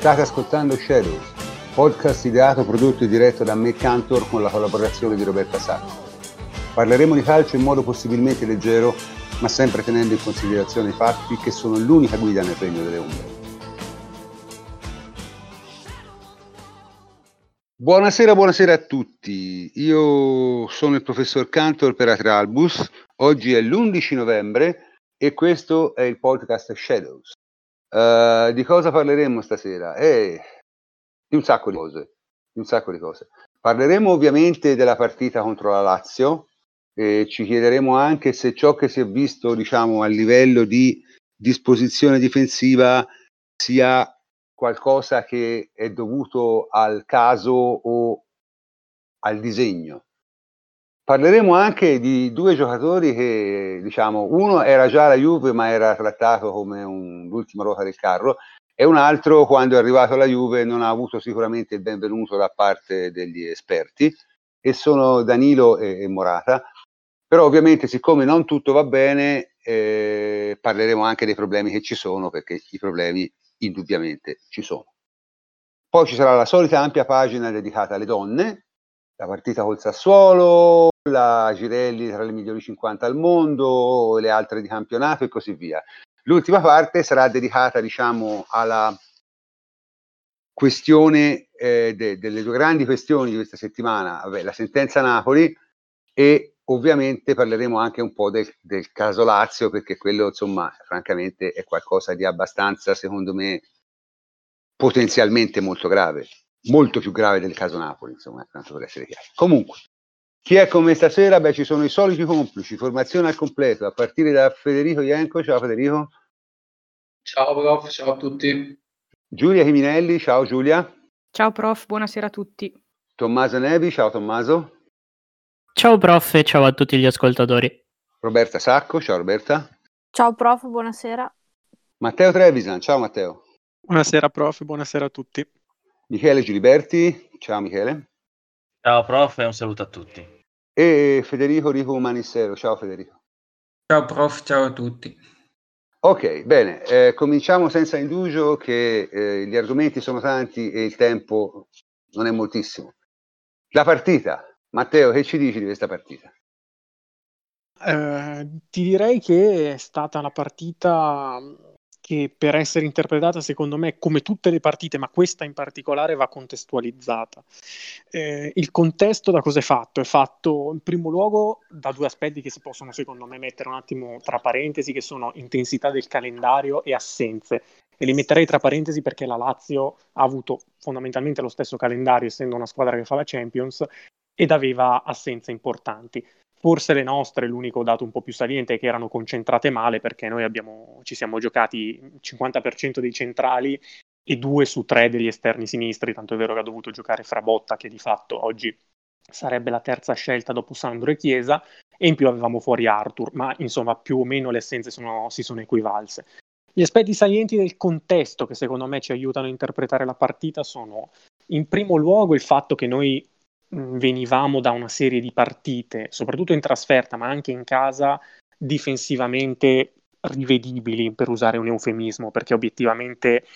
State ascoltando Shadows, podcast ideato, prodotto e diretto da me Cantor con la collaborazione di Roberta Sacco. Parleremo di calcio in modo possibilmente leggero, ma sempre tenendo in considerazione i fatti che sono l'unica guida nel regno delle ombre. Buonasera, buonasera a tutti. Io sono il professor Cantor per Atralbus. Oggi è l'11 novembre e questo è il podcast Shadows. Uh, di cosa parleremo stasera? Eh, di un sacco di cose. Di un sacco di cose. Parleremo ovviamente della partita contro la Lazio e ci chiederemo anche se ciò che si è visto, diciamo, a livello di disposizione difensiva sia qualcosa che è dovuto al caso o al disegno. Parleremo anche di due giocatori che, diciamo, uno era già la Juve ma era trattato come un, l'ultima ruota del carro e un altro quando è arrivato alla Juve non ha avuto sicuramente il benvenuto da parte degli esperti e sono Danilo e, e Morata. Però ovviamente siccome non tutto va bene eh, parleremo anche dei problemi che ci sono perché i problemi indubbiamente ci sono. Poi ci sarà la solita ampia pagina dedicata alle donne, la partita col Sassuolo, la Girelli tra le migliori 50 al mondo, le altre di campionato e così via. L'ultima parte sarà dedicata, diciamo, alla questione eh, de- delle due grandi questioni di questa settimana, vabbè, la sentenza Napoli e ovviamente parleremo anche un po' del, del, caso Lazio, perché quello, insomma, francamente è qualcosa di abbastanza, secondo me, potenzialmente molto grave, molto più grave del caso Napoli, insomma, tanto per essere chiaro. Comunque, chi è con me stasera? Beh, ci sono i soliti complici, formazione al completo, a partire da Federico Ienco. Ciao Federico. Ciao prof, ciao a tutti. Giulia Chiminelli, ciao Giulia. Ciao prof, buonasera a tutti. Tommaso Nevi, ciao Tommaso. Ciao prof e ciao a tutti gli ascoltatori. Roberta Sacco, ciao Roberta. Ciao prof, buonasera. Matteo Trevisan, ciao Matteo. Buonasera prof, buonasera a tutti. Michele Giliberti, ciao Michele. Ciao prof e un saluto a tutti. E Federico Rico Manissero, ciao Federico. Ciao prof, ciao a tutti. Ok, bene, eh, cominciamo senza indugio che eh, gli argomenti sono tanti e il tempo non è moltissimo. La partita, Matteo, che ci dici di questa partita? Eh, ti direi che è stata una partita che per essere interpretata secondo me come tutte le partite, ma questa in particolare va contestualizzata. Eh, il contesto da cosa è fatto? È fatto in primo luogo da due aspetti che si possono secondo me mettere un attimo tra parentesi, che sono intensità del calendario e assenze. E li metterei tra parentesi perché la Lazio ha avuto fondamentalmente lo stesso calendario, essendo una squadra che fa la Champions, ed aveva assenze importanti. Forse le nostre, l'unico dato un po' più saliente è che erano concentrate male perché noi abbiamo, ci siamo giocati il 50% dei centrali e due su tre degli esterni sinistri, tanto è vero che ha dovuto giocare Frabotta che di fatto oggi sarebbe la terza scelta dopo Sandro e Chiesa e in più avevamo fuori Arthur, ma insomma più o meno le assenze sono, si sono equivalse. Gli aspetti salienti del contesto che secondo me ci aiutano a interpretare la partita sono in primo luogo il fatto che noi venivamo da una serie di partite, soprattutto in trasferta, ma anche in casa, difensivamente rivedibili, per usare un eufemismo, perché obiettivamente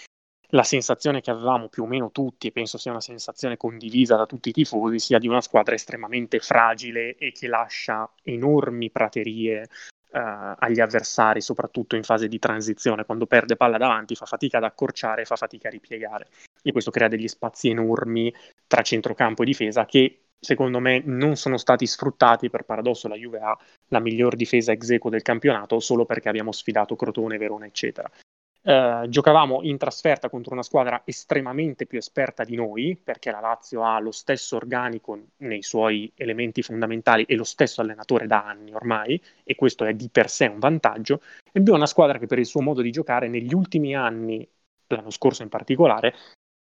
la sensazione che avevamo più o meno tutti, e penso sia una sensazione condivisa da tutti i tifosi, sia di una squadra estremamente fragile e che lascia enormi praterie Uh, agli avversari, soprattutto in fase di transizione, quando perde palla davanti fa fatica ad accorciare, fa fatica a ripiegare e questo crea degli spazi enormi tra centrocampo e difesa che secondo me non sono stati sfruttati, per paradosso la Juve ha la miglior difesa ex equo del campionato solo perché abbiamo sfidato Crotone, Verona eccetera. Uh, giocavamo in trasferta contro una squadra estremamente più esperta di noi, perché la Lazio ha lo stesso organico nei suoi elementi fondamentali e lo stesso allenatore da anni ormai, e questo è di per sé un vantaggio. E abbiamo una squadra che per il suo modo di giocare negli ultimi anni, l'anno scorso in particolare,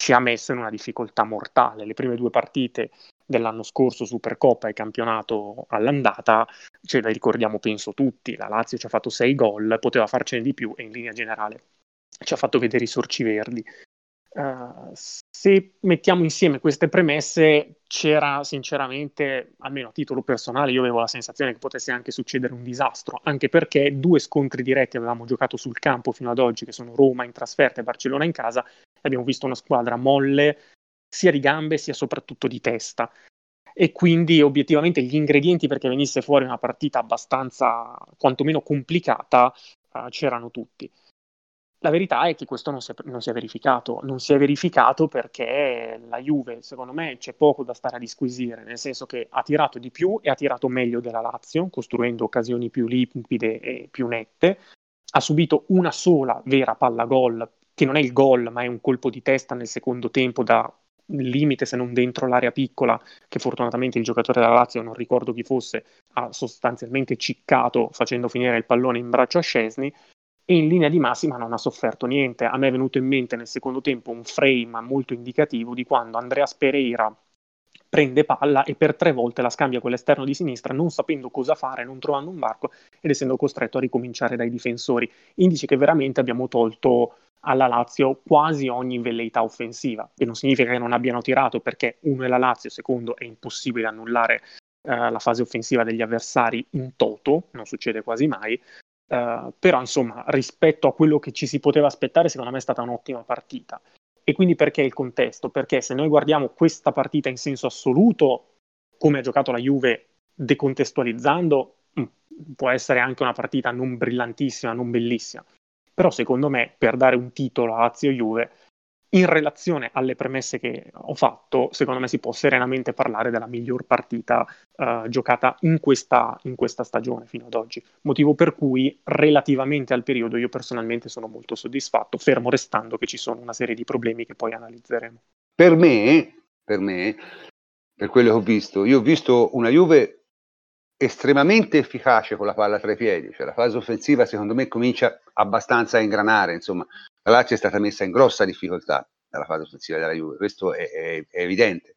ci ha messo in una difficoltà mortale. Le prime due partite dell'anno scorso, Supercoppa e campionato all'andata, ce le ricordiamo penso tutti, la Lazio ci ha fatto sei gol, poteva farcene di più e in linea generale ci ha fatto vedere i sorci verdi. Uh, se mettiamo insieme queste premesse, c'era sinceramente, almeno a titolo personale, io avevo la sensazione che potesse anche succedere un disastro, anche perché due scontri diretti avevamo giocato sul campo fino ad oggi, che sono Roma in trasferta e Barcellona in casa, Abbiamo visto una squadra molle sia di gambe sia soprattutto di testa. E quindi obiettivamente gli ingredienti perché venisse fuori una partita abbastanza quantomeno complicata uh, c'erano tutti. La verità è che questo non si, è, non si, è, verificato, non si è verificato perché la Juve, secondo me, c'è poco da stare a disquisire, nel senso che ha tirato di più e ha tirato meglio della Lazio, costruendo occasioni più limpide e più nette, ha subito una sola vera palla gol, che non è il gol, ma è un colpo di testa nel secondo tempo da limite se non dentro l'area piccola, che fortunatamente il giocatore della Lazio, non ricordo chi fosse, ha sostanzialmente ciccato facendo finire il pallone in braccio a Scesni, e in linea di massima non ha sofferto niente. A me è venuto in mente nel secondo tempo un frame molto indicativo di quando Andreas Pereira prende palla e per tre volte la scambia con l'esterno di sinistra non sapendo cosa fare, non trovando un varco ed essendo costretto a ricominciare dai difensori. Indice che veramente abbiamo tolto alla Lazio quasi ogni velleità offensiva, che non significa che non abbiano tirato perché uno è la Lazio, secondo è impossibile annullare uh, la fase offensiva degli avversari in toto, non succede quasi mai, uh, però insomma rispetto a quello che ci si poteva aspettare secondo me è stata un'ottima partita. E quindi perché il contesto? Perché se noi guardiamo questa partita in senso assoluto, come ha giocato la Juve decontestualizzando, mm, può essere anche una partita non brillantissima, non bellissima però secondo me per dare un titolo a Lazio-Juve, in relazione alle premesse che ho fatto, secondo me si può serenamente parlare della miglior partita uh, giocata in questa, in questa stagione fino ad oggi. Motivo per cui, relativamente al periodo, io personalmente sono molto soddisfatto, fermo restando che ci sono una serie di problemi che poi analizzeremo. Per me, per me, per quello che ho visto, io ho visto una Juve estremamente efficace con la palla tra i piedi, cioè la fase offensiva secondo me comincia abbastanza a ingranare, insomma la Lazio è stata messa in grossa difficoltà dalla fase offensiva della Juve, questo è, è, è evidente.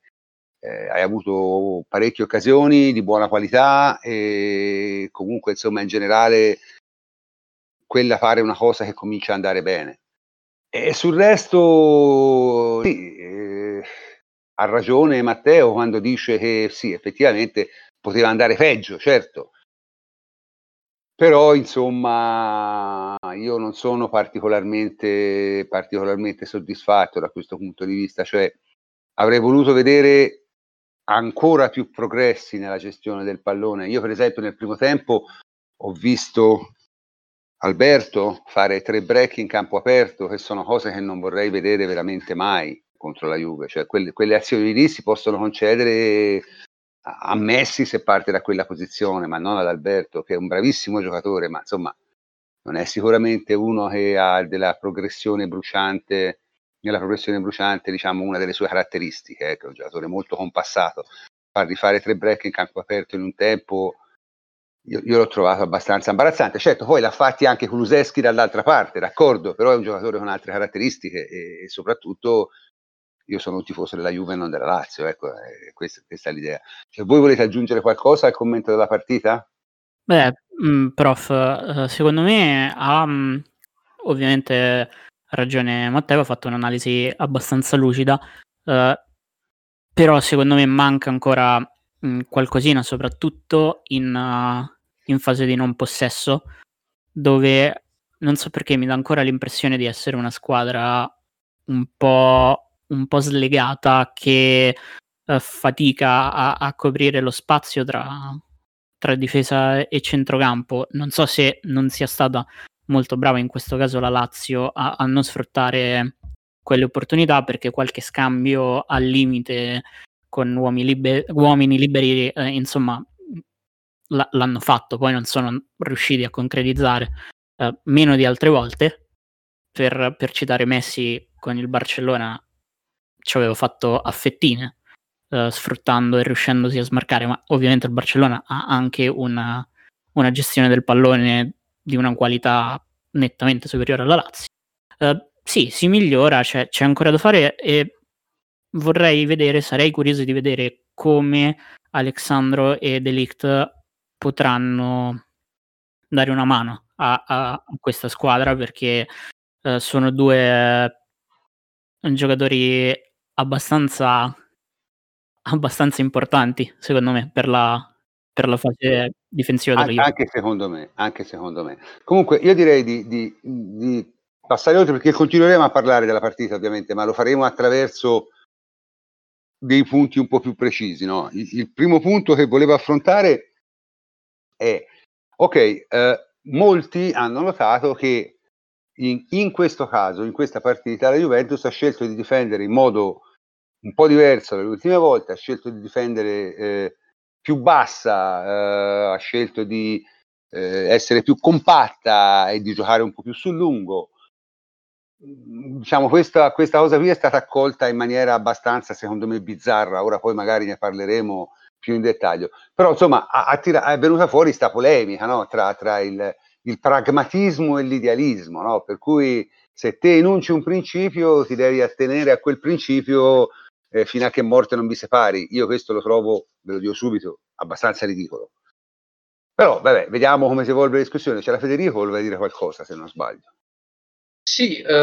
Eh, hai avuto parecchie occasioni di buona qualità e comunque insomma in generale quella pare una cosa che comincia ad andare bene. E sul resto sì, eh, ha ragione Matteo quando dice che sì, effettivamente poteva andare peggio, certo. Però, insomma, io non sono particolarmente, particolarmente soddisfatto da questo punto di vista, cioè avrei voluto vedere ancora più progressi nella gestione del pallone. Io, per esempio, nel primo tempo ho visto Alberto fare tre break in campo aperto, che sono cose che non vorrei vedere veramente mai contro la Juve. Cioè, quelle, quelle azioni lì si possono concedere a Messi se parte da quella posizione, ma non ad Alberto, che è un bravissimo giocatore, ma insomma non è sicuramente uno che ha della progressione bruciante, nella progressione bruciante, diciamo, una delle sue caratteristiche, ecco, è un giocatore molto compassato. Fargli fare tre break in campo aperto in un tempo, io, io l'ho trovato abbastanza imbarazzante. Certo, poi l'ha fatti anche Kuluseschi dall'altra parte, d'accordo, però è un giocatore con altre caratteristiche e, e soprattutto io sono un tifoso della Juve e non della Lazio, ecco, eh, questa, questa, è l'idea. Cioè, voi volete aggiungere qualcosa al commento della partita? Beh, mh, mm, prof, eh, secondo me ha mh, ovviamente ragione Matteo, ha fatto un'analisi abbastanza lucida, eh, però secondo me manca ancora mh, mm, qualcosina, soprattutto in, uh, in fase di non possesso, dove non so perché mi dà ancora l'impressione di essere una squadra un po' un po' slegata che uh, fatica a, a, coprire lo spazio tra, tra difesa e centrocampo. Non so se non sia stata molto brava in questo caso la Lazio a, a non sfruttare quelle opportunità perché qualche scambio al limite con uomini, liber- uomini liberi, eh, insomma, l- l'hanno fatto, poi non sono riusciti a concretizzare eh, meno di altre volte. Per, per citare Messi con il Barcellona ci avevo fatto a fettine, uh, sfruttando e riuscendosi a smarcare, ma ovviamente il Barcellona ha anche una, una gestione del pallone di una qualità nettamente superiore alla Lazio. Uh, sì, si migliora, c'è, c'è, ancora da fare e vorrei vedere, sarei curioso di vedere come Alexandro e Delict potranno dare una mano a, a, questa squadra perché uh, sono due giocatori abbastanza, abbastanza importanti, secondo me, per la, per la fase difensiva della Juve. Anche secondo me, anche secondo me. Comunque io direi di, di, di passare oltre perché continueremo a parlare della partita ovviamente, ma lo faremo attraverso dei punti un po' più precisi. No? Il, il primo punto che volevo affrontare è, ok, eh, molti hanno notato che in, in, questo caso, in questa partita, la Juventus ha scelto di difendere in modo un po' diverso dalle ultime volte, ha scelto di difendere eh, più bassa, eh, ha scelto di eh, essere più compatta e di giocare un po' più sul lungo. Diciamo, questa, questa cosa qui è stata accolta in maniera abbastanza, secondo me, bizzarra. Ora poi magari ne parleremo più in dettaglio. Però, insomma, ha, ha tira- è venuta fuori questa polemica no? tra, tra il, il, pragmatismo e l'idealismo, no? per cui se te enunci un principio ti devi attenere a quel principio eh, fino a che morte non vi separi. Io questo lo trovo, ve lo dico subito, abbastanza ridicolo. Però, vabbè, vediamo come si evolve la discussione. C'era Federico, voleva dire qualcosa, se non sbaglio. Sì, eh,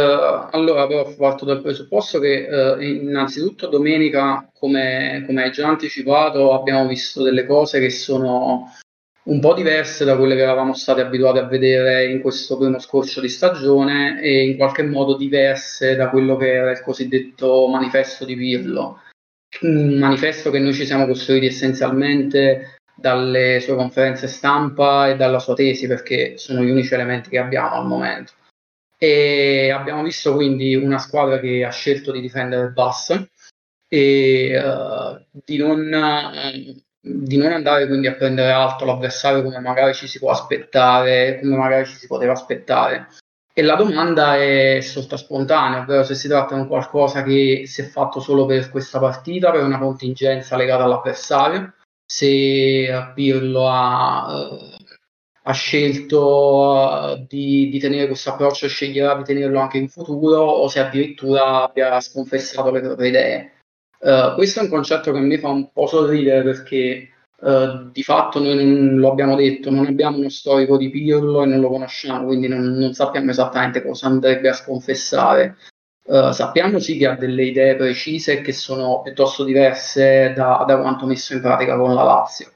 allora però parto dal presupposto che eh, innanzitutto domenica, come, come, hai già anticipato, abbiamo visto delle cose che sono un po' diverse da quelle che eravamo stati abituati a vedere in questo primo scorcio di stagione e in qualche modo diverse da quello che era il cosiddetto manifesto di Pirlo. Un manifesto che noi ci siamo costruiti essenzialmente dalle sue conferenze stampa e dalla sua tesi, perché sono gli unici elementi che abbiamo al momento. E abbiamo visto quindi una squadra che ha scelto di difendere il basso e uh, di, non, di, non, andare quindi a prendere alto l'avversario come magari ci si può aspettare, come magari ci si poteva aspettare. E la domanda è sorta spontanea, ovvero se si tratta di un qualcosa che si è fatto solo per questa partita, per una contingenza legata all'avversario, se Pirlo ha, ha scelto eh, di, di, tenere questo approccio e sceglierà di tenerlo anche in futuro o se addirittura abbia sconfessato le proprie idee. Uh, questo è un concetto che mi fa un po' sorridere perché uh, di fatto noi non lo abbiamo detto, non abbiamo uno storico di Pirlo e non lo conosciamo, quindi non, non sappiamo esattamente cosa andrebbe a sconfessare. Uh, sappiamo sì che ha delle idee precise che sono piuttosto diverse da, da, quanto messo in pratica con la Lazio.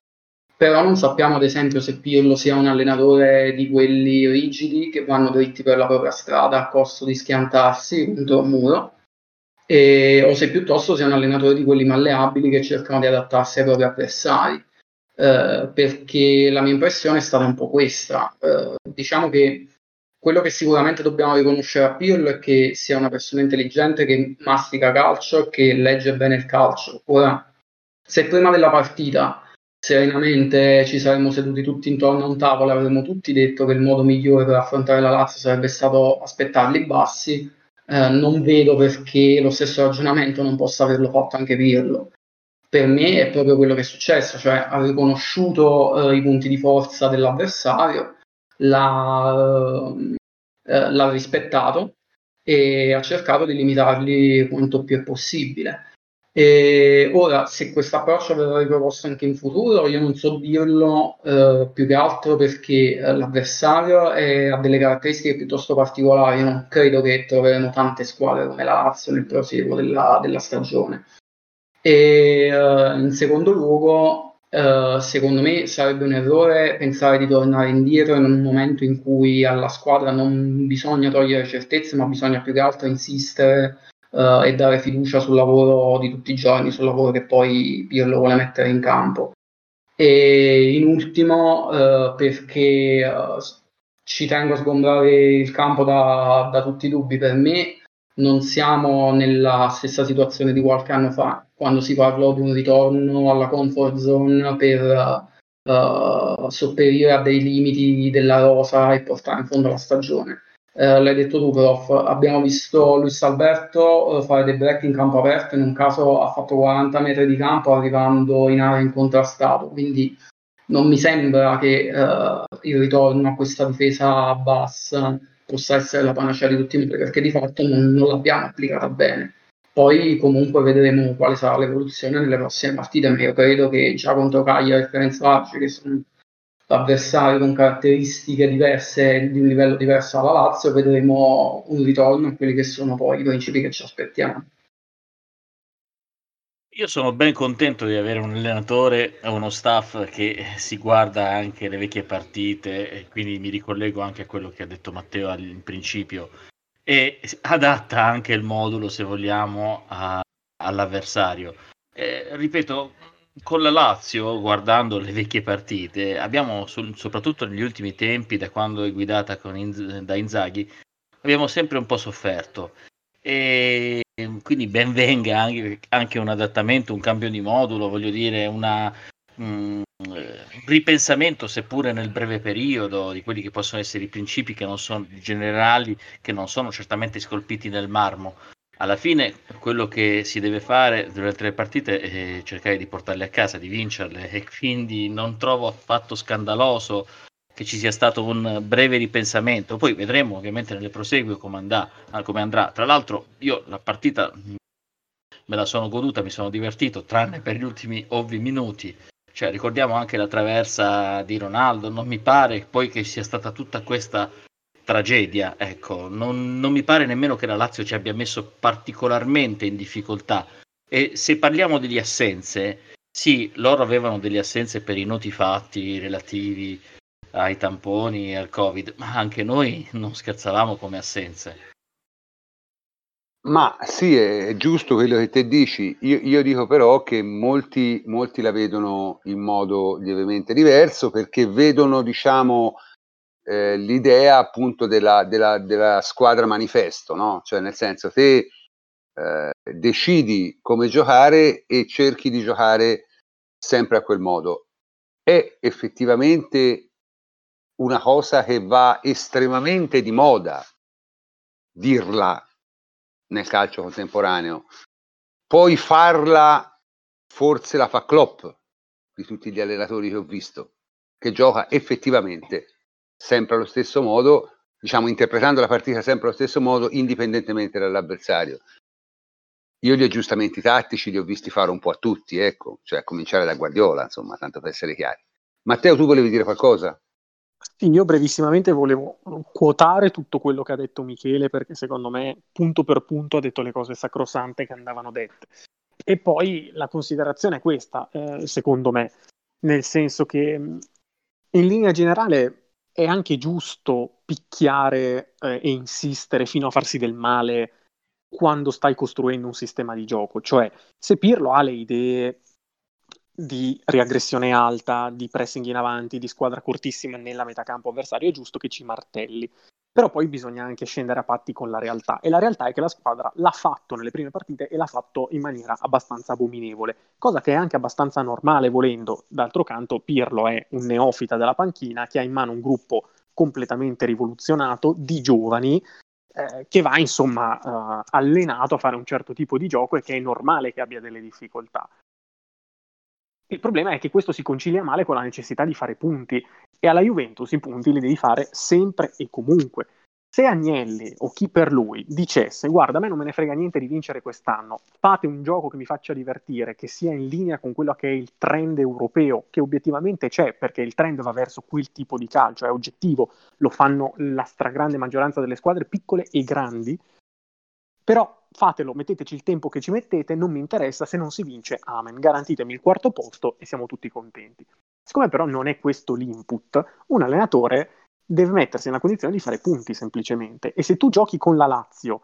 Però non sappiamo, ad esempio, se Pirlo sia un allenatore di quelli rigidi che vanno dritti per la propria strada a costo di schiantarsi contro un muro, e, o se piuttosto sia un allenatore di quelli malleabili che cercano di adattarsi ai propri avversari. Uh, perché la mia impressione è stata un po' questa. Uh, diciamo che quello che sicuramente dobbiamo riconoscere a Pirlo è che sia una persona intelligente che mastica calcio, che legge bene il calcio. Ora, se prima della partita serenamente ci saremmo seduti tutti intorno a un tavolo e avremmo tutti detto che il modo migliore per affrontare la Lazio sarebbe stato aspettarli bassi, eh, non vedo perché lo stesso ragionamento non possa averlo fatto anche Pirlo. Per me è proprio quello che è successo, cioè ha riconosciuto eh, i punti di forza dell'avversario, l'ha, eh, l'ha rispettato e ha cercato di limitarli quanto più è possibile. E ora, se questo approccio verrà riproposto anche in futuro, io non so dirlo eh, più che altro perché eh, l'avversario è, ha delle caratteristiche piuttosto particolari. Non credo che troveremo tante squadre come la Lazio nel proseguo della, della stagione. E eh, in secondo luogo, Uh, secondo me sarebbe un errore pensare di tornare indietro in un momento in cui alla squadra non bisogna togliere certezze, ma bisogna più che altro insistere uh, e dare fiducia sul lavoro di tutti i giorni, sul lavoro che poi Pirlo vuole mettere in campo. E in ultimo, uh, perché ci tengo a sgombrare il campo da, da tutti i dubbi, per me non siamo nella stessa situazione di qualche anno fa quando si parlò di un ritorno alla comfort zone per uh, sopperire a dei limiti della rosa e portare in fondo la stagione. Uh, l'hai detto tu, prof. Abbiamo visto Luis Alberto uh, fare dei break in campo aperto. In un caso ha fatto 40 metri di campo arrivando in area incontrastato. Quindi non mi sembra che il ritorno a questa difesa bassa possa essere la panacea di tutti i mali, perché di fatto non, non l'abbiamo applicata bene. Poi comunque vedremo quale sarà l'evoluzione nelle prossime partite, ma io credo che già contro Cagliari e Ferencvarosi, che sono avversari con caratteristiche diverse di un livello diverso alla Lazio, vedremo un ritorno a quelli che sono poi i principi che ci aspettiamo. Io sono ben contento di avere un allenatore e uno staff che si guarda anche le vecchie partite e quindi mi ricollego anche a quello che ha detto Matteo in principio e adatta anche il modulo, se vogliamo, a, all'avversario. Eh, ripeto, con la Lazio, guardando le vecchie partite, abbiamo soprattutto negli ultimi tempi, da quando è guidata In, da Inzaghi, abbiamo sempre un po' sofferto. E quindi ben venga anche, anche un adattamento, un cambio di modulo, voglio dire, una, un ripensamento, seppure nel breve periodo, di quelli che possono essere i principi che non sono generali, che non sono certamente scolpiti nel marmo, alla fine quello che si deve fare durante le partite è cercare di portarle a casa, di vincerle e quindi non trovo affatto scandaloso che ci sia stato un breve ripensamento. Poi vedremo ovviamente nelle prosegue come, andà, come andrà. Tra l'altro io la partita me la sono goduta, mi sono divertito, tranne per gli ultimi ovvi minuti. Cioè, ricordiamo anche la traversa di Ronaldo, non mi pare poi che sia stata tutta questa tragedia. Ecco, non, non mi pare nemmeno che la Lazio ci abbia messo particolarmente in difficoltà. E se parliamo delle assenze, sì, loro avevano delle assenze per i noti fatti relativi ai tamponi e al Covid, ma anche noi non scherzavamo come assenze. Ma sì, è giusto quello che te dici. Io, io dico però che molti, molti la vedono in modo lievemente diverso perché vedono, diciamo, eh, l'idea appunto della, della, della, squadra manifesto, no? Cioè nel senso te eh, decidi come giocare e cerchi di giocare sempre a quel modo. È effettivamente una cosa che va estremamente di moda dirla nel calcio contemporaneo. Poi farla forse la fa Klopp di tutti gli allenatori che ho visto, che gioca effettivamente sempre allo stesso modo, diciamo interpretando la partita sempre allo stesso modo, indipendentemente dall'avversario. Io gli aggiustamenti tattici li ho visti fare un po' a tutti, ecco, cioè a cominciare da Guardiola, insomma, tanto per essere chiari. Matteo, tu volevi dire qualcosa? Sì, io brevissimamente volevo quotare tutto quello che ha detto Michele, perché secondo me, punto per punto, ha detto le cose sacrosante che andavano dette. E poi la considerazione è questa, eh, secondo me, nel senso che in linea generale è anche giusto picchiare eh, e insistere fino a farsi del male quando stai costruendo un sistema di gioco. Cioè, se Pirlo ha le idee di riaggressione alta, di pressing in avanti, di squadra cortissima nella metacampo avversario, è giusto che ci martelli però poi bisogna anche scendere a patti con la realtà e la realtà è che la squadra l'ha fatto nelle prime partite e l'ha fatto in maniera abbastanza abominevole, cosa che è anche abbastanza normale volendo. D'altro canto Pirlo è un neofita della panchina che ha in mano un gruppo completamente rivoluzionato di giovani eh, che va insomma eh, allenato a fare un certo tipo di gioco e che è normale che abbia delle difficoltà. Il problema è che questo si concilia male con la necessità di fare punti e alla Juventus i punti li devi fare sempre e comunque. Se Agnelli o chi per lui dicesse guarda a me non me ne frega niente di vincere quest'anno, fate un gioco che mi faccia divertire, che sia in linea con quello che è il trend europeo, che obiettivamente c'è perché il trend va verso quel tipo di calcio, è oggettivo, lo fanno la stragrande maggioranza delle squadre piccole e grandi, però fatelo, metteteci il tempo che ci mettete, non mi interessa, se non si vince, amen, garantitemi il quarto posto e siamo tutti contenti. Siccome però non è questo l'input, un allenatore deve mettersi nella condizione di fare punti semplicemente. E se tu giochi con la Lazio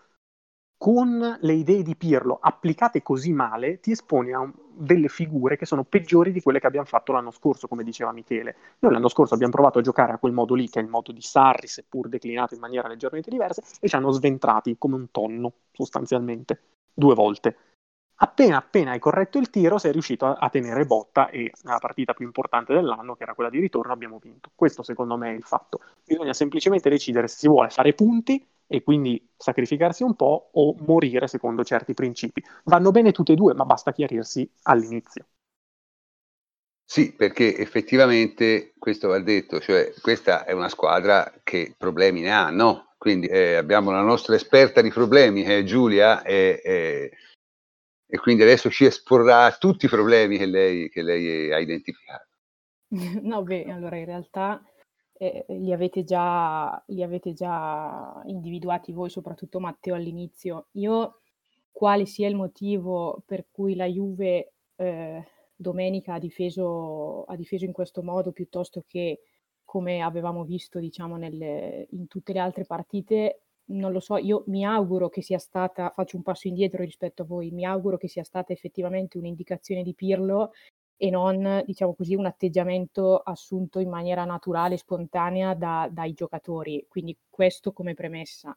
con le idee di Pirlo applicate così male, ti esponi a un, delle figure che sono peggiori di quelle che abbiamo fatto l'anno scorso, come diceva Michele. Noi l'anno scorso abbiamo provato a giocare a quel modo lì, che è il modo di Sarri, seppur declinato in maniera leggermente diversa, e ci hanno sventrati come un tonno, sostanzialmente, due volte. Appena appena hai corretto il tiro, sei riuscito a, a tenere botta e nella partita più importante dell'anno, che era quella di ritorno, abbiamo vinto. Questo secondo me è il fatto. Bisogna semplicemente decidere se si vuole fare punti e quindi sacrificarsi un po' o morire secondo certi principi. Vanno bene tutte e due, ma basta chiarirsi all'inizio. Sì, perché effettivamente questo va detto, cioè questa è una squadra che problemi ne ha, no? Quindi eh, abbiamo la nostra esperta di problemi che è Giulia e, e, e, quindi adesso ci esporrà tutti i problemi che lei, che lei ha identificato. No, beh, allora in realtà eh, li, avete già, li avete già individuati voi, soprattutto Matteo all'inizio. Io, quale sia il motivo per cui la Juve eh, domenica ha difeso, ha difeso in questo modo piuttosto che come avevamo visto diciamo, nelle, in tutte le altre partite, non lo so, io mi auguro che sia stata, faccio un passo indietro rispetto a voi, mi auguro che sia stata effettivamente un'indicazione di Pirlo e non, diciamo così, un atteggiamento assunto in maniera naturale, spontanea da, dai giocatori. Quindi questo come premessa.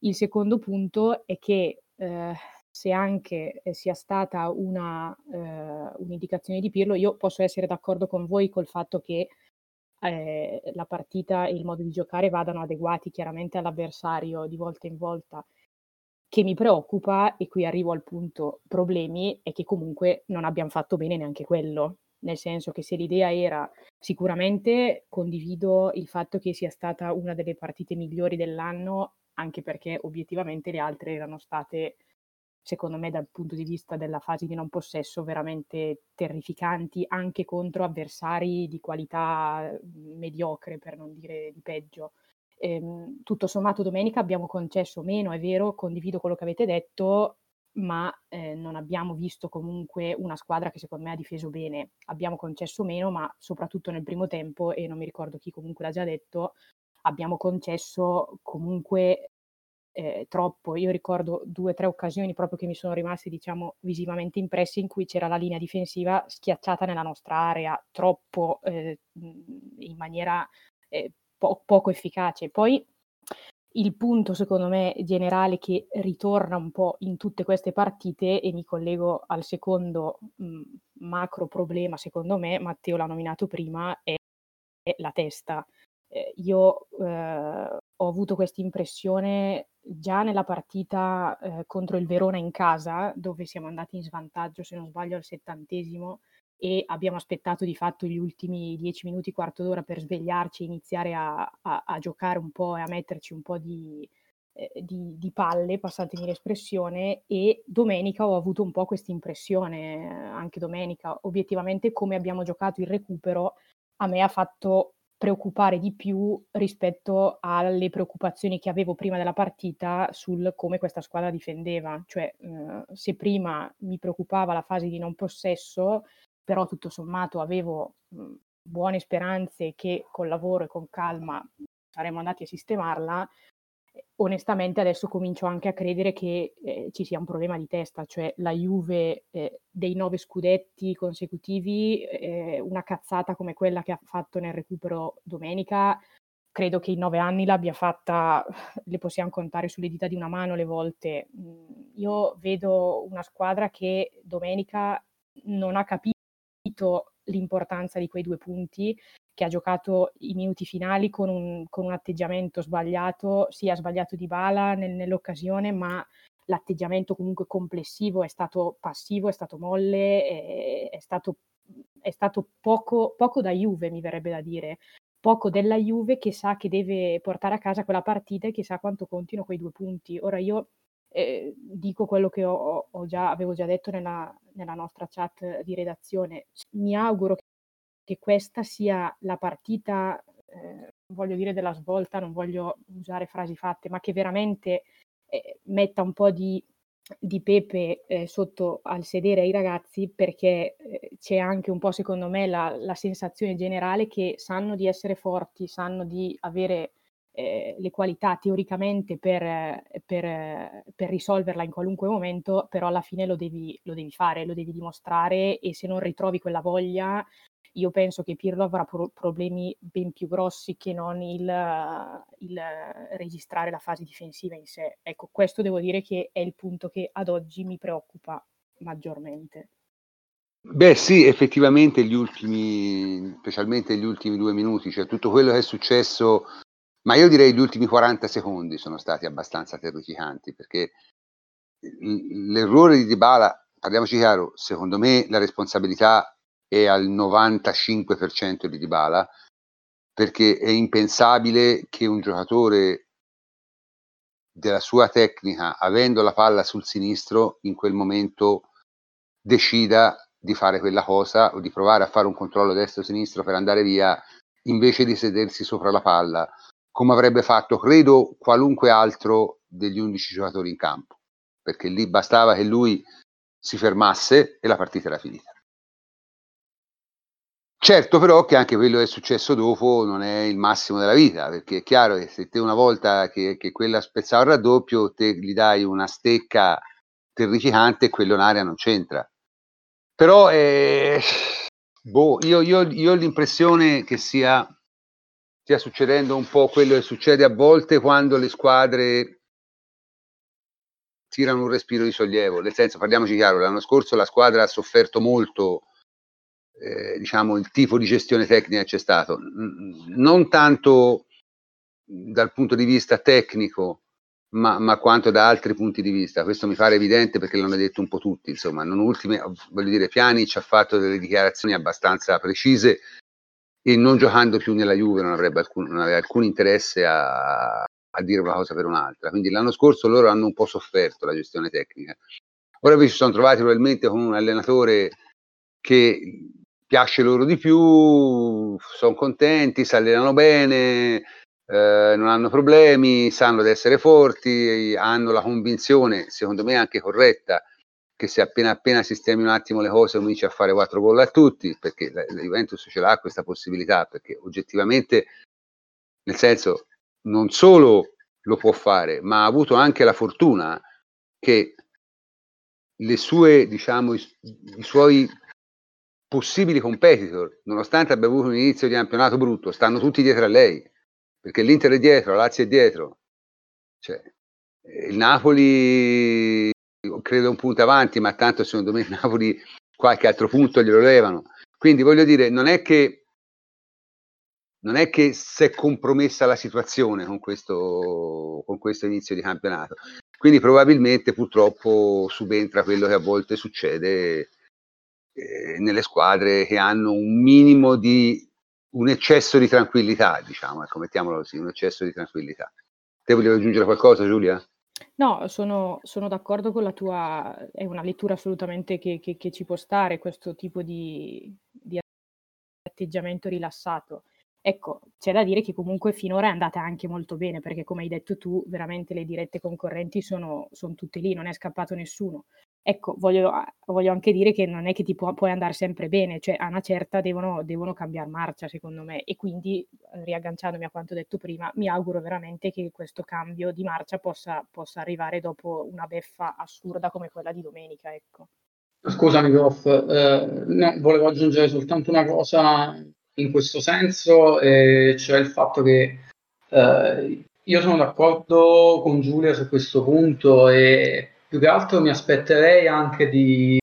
Il secondo punto è che eh, se anche eh, sia stata una, eh, un'indicazione di Pirlo, io posso essere d'accordo con voi col fatto che eh, la partita e il modo di giocare vadano adeguati chiaramente all'avversario di volta in volta. Che mi preoccupa, e qui arrivo al punto problemi, è che comunque non abbiamo fatto bene neanche quello. Nel senso che se l'idea era sicuramente condivido il fatto che sia stata una delle partite migliori dell'anno, anche perché obiettivamente le altre erano state secondo me dal punto di vista della fase di non possesso veramente terrificanti anche contro avversari di qualità mhmm, mediocre per non dire di peggio. Ehm, tutto sommato domenica abbiamo concesso meno, è vero, condivido quello che avete detto, ma eh, non abbiamo visto comunque una squadra che secondo me ha difeso bene. Abbiamo concesso meno, ma soprattutto nel primo tempo, e non mi ricordo chi comunque l'ha già detto, abbiamo concesso comunque eh, troppo. Io ricordo due o tre occasioni proprio che mi sono rimaste, diciamo, visivamente impresse in cui c'era la linea difensiva schiacciata nella nostra area, troppo eh, in maniera eh, po- poco efficace. Poi il punto, secondo me, generale che ritorna un po' in tutte queste partite, e mi collego al secondo mh, macro problema, secondo me, Matteo l'ha nominato prima, è, è la testa. Eh, io eh, ho avuto questa impressione già nella partita eh, contro il Verona in casa, dove siamo andati in svantaggio, se non sbaglio, al settantesimo e abbiamo aspettato di fatto gli ultimi dieci minuti, quarto d'ora per svegliarci e iniziare a, a, a giocare un po' e a metterci un po' di, eh, di, di, palle, passatemi l'espressione, e domenica ho avuto un po' questa impressione, anche domenica, obiettivamente come abbiamo giocato il recupero, a me ha fatto preoccupare di più rispetto alle preoccupazioni che avevo prima della partita sul come questa squadra difendeva. Cioè, eh, se prima mi preoccupava la fase di non possesso, però tutto sommato avevo mh, buone speranze che col lavoro e con calma saremmo andati a sistemarla, onestamente adesso comincio anche a credere che eh, ci sia un problema di testa, cioè la Juve eh, dei nove scudetti consecutivi, eh, una cazzata come quella che ha fatto nel recupero domenica, credo che in nove anni l'abbia fatta, le possiamo contare sulle dita di una mano le volte. Mm, io vedo una squadra che domenica non ha capito l'importanza di quei due punti che ha giocato i minuti finali con un, con un atteggiamento sbagliato, sì ha sbagliato di bala nel, nell'occasione, ma l'atteggiamento comunque complessivo è stato passivo, è stato molle, è, è stato, è stato poco, poco da Juve, mi verrebbe da dire, poco della Juve che sa che deve portare a casa quella partita e che sa quanto contino quei due punti. Ora io dico quello che ho, ho già, avevo già detto nella, nella, nostra chat di redazione. Mi auguro che che questa sia la partita, eh, voglio dire della svolta, non voglio usare frasi fatte, ma che veramente eh, metta un po' di, di pepe eh, sotto al sedere ai ragazzi perché eh, c'è anche un po' secondo me la, la, sensazione generale che sanno di essere forti, sanno di avere eh, le qualità teoricamente per, per, per, risolverla in qualunque momento, però alla fine lo devi, lo devi fare, lo devi dimostrare e se non ritrovi quella voglia io penso che Pirlo avrà pro- problemi ben più grossi che non il, il, registrare la fase difensiva in sé. Ecco, questo devo dire che è il punto che ad oggi mi preoccupa maggiormente. Beh sì, effettivamente gli ultimi, specialmente gli ultimi due minuti, cioè tutto quello che è successo, ma io direi gli ultimi 40 secondi sono stati abbastanza terrificanti, perché l'errore di Dybala, parliamoci chiaro, secondo me la responsabilità è al 95% di Dybala perché è impensabile che un giocatore della sua tecnica, avendo la palla sul sinistro, in quel momento decida di fare quella cosa o di provare a fare un controllo destro-sinistro per andare via invece di sedersi sopra la palla, come avrebbe fatto, credo, qualunque altro degli 11 giocatori in campo, perché lì bastava che lui si fermasse e la partita era finita. Certo però che anche quello che è successo dopo non è il massimo della vita, perché è chiaro che se te una volta che, che quella spezzava il raddoppio, te gli dai una stecca terrificante e quello in area non c'entra. Però eh, boh, io, io, io ho l'impressione che sia, stia succedendo un po' quello che succede a volte quando le squadre tirano un respiro di sollievo. Nel senso, parliamoci chiaro, l'anno scorso la squadra ha sofferto molto eh, diciamo, il tipo di gestione tecnica c'è stato, non tanto dal punto di vista tecnico, ma, ma, quanto da altri punti di vista. Questo mi pare evidente perché l'hanno detto un po' tutti, insomma, non ultime, voglio dire, Piani ci ha fatto delle dichiarazioni abbastanza precise e non giocando più nella Juve non avrebbe alcun, non aveva alcun interesse a, a dire una cosa per un'altra. Quindi l'anno scorso loro hanno un po' sofferto la gestione tecnica. Ora vi si sono trovati probabilmente con un allenatore che piace loro di più, sono contenti, si allenano bene, eh, non hanno problemi, sanno di essere forti, hanno la convinzione, secondo me anche corretta, che se appena appena sistemi un attimo le cose cominci a fare quattro gol a tutti, perché la, la Juventus ce l'ha questa possibilità, perché oggettivamente, nel senso, non solo lo può fare, ma ha avuto anche la fortuna che le sue, diciamo, i, i suoi possibili competitor, nonostante abbia avuto un inizio di campionato brutto, stanno tutti dietro a lei, perché l'Inter è dietro, la Lazio è dietro. Cioè, il Napoli credo un punto avanti, ma tanto secondo me Napoli qualche altro punto glielo levano. Quindi voglio dire, non è che non è che si è compromessa la situazione con questo, con questo inizio di campionato. Quindi probabilmente purtroppo subentra quello che a volte succede eh, nelle squadre che hanno un minimo di un eccesso di tranquillità, diciamo, ecco, mettiamolo così, un eccesso di tranquillità. Te volevi aggiungere qualcosa, Giulia? No, sono, sono d'accordo con la tua, è una lettura assolutamente che, che, che ci può stare questo tipo di, di atteggiamento rilassato. Ecco, c'è da dire che comunque finora è andata anche molto bene, perché come hai detto tu, veramente le dirette concorrenti sono, sono tutte lì, non è scappato nessuno. Ecco, voglio, voglio, anche dire che non è che ti può, puoi andare sempre bene, cioè a una certa devono, devono cambiare marcia, secondo me. E quindi, riagganciandomi a quanto detto prima, mi auguro veramente che questo cambio di marcia possa, possa arrivare dopo una beffa assurda come quella di domenica. Ecco. Scusami, prof, eh, no, volevo aggiungere soltanto una cosa in questo senso, eh, cioè il fatto che eh, io sono d'accordo con Giulia su questo punto e più che altro mi aspetterei anche di,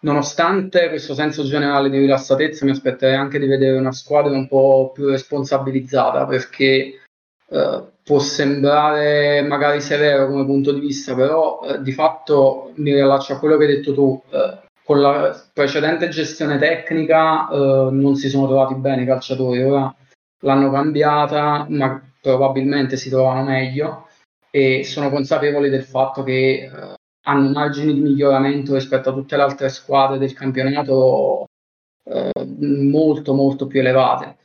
nonostante questo senso generale di rilassatezza, mi aspetterei anche di vedere una squadra un po' più responsabilizzata perché eh, può sembrare magari severo come punto di vista, però eh, di fatto mi riallaccio a quello che hai detto tu. Eh, con la precedente gestione tecnica eh, non si sono trovati bene i calciatori, ora l'hanno cambiata, ma probabilmente si trovano meglio e sono consapevoli del fatto che eh, hanno margini di miglioramento rispetto a tutte le altre squadre del campionato eh, molto molto più elevate.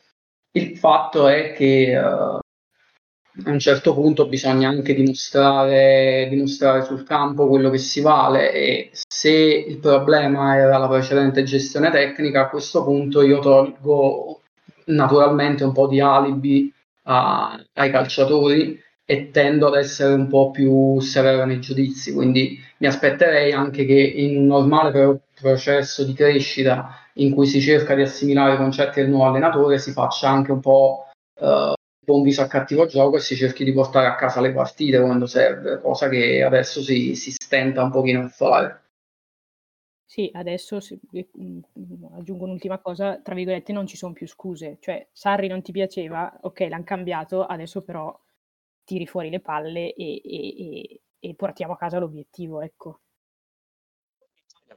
Il fatto è che eh, a un certo punto bisogna anche dimostrare, dimostrare sul campo quello che si vale e se il problema era la precedente gestione tecnica, a questo punto io tolgo naturalmente un po' di alibi a, ai calciatori e tendo ad essere un po' più severo nei giudizi, quindi mi aspetterei anche che in un normale pro- processo di crescita in cui si cerca di assimilare i concetti del nuovo allenatore si faccia anche un po', po un viso a cattivo gioco e si cerchi di portare a casa le partite quando serve, cosa che adesso si, si stenta un pochino a fare. Sì, adesso si, mm, aggiungo un'ultima cosa, tra virgolette non ci sono più scuse, cioè Sarri non ti piaceva, ok l'hanno cambiato, adesso però tiri fuori le palle e, e, e portiamo a casa l'obiettivo, ecco.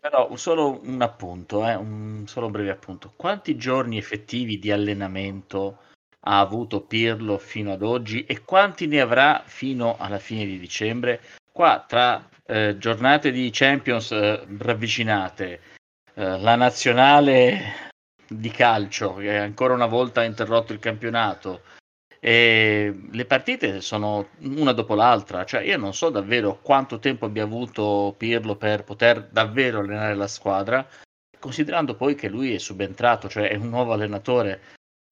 Però solo un appunto, eh, un solo breve appunto. Quanti giorni effettivi di allenamento ha avuto Pirlo fino ad oggi e quanti ne avrà fino alla fine di dicembre? Qua tra eh, giornate di Champions eh, ravvicinate, eh, la nazionale di calcio che ancora una volta ha interrotto il campionato, e le partite sono una dopo l'altra, cioè io non so davvero quanto tempo abbia avuto Pirlo per poter davvero allenare la squadra considerando poi che lui è subentrato, cioè è un nuovo allenatore,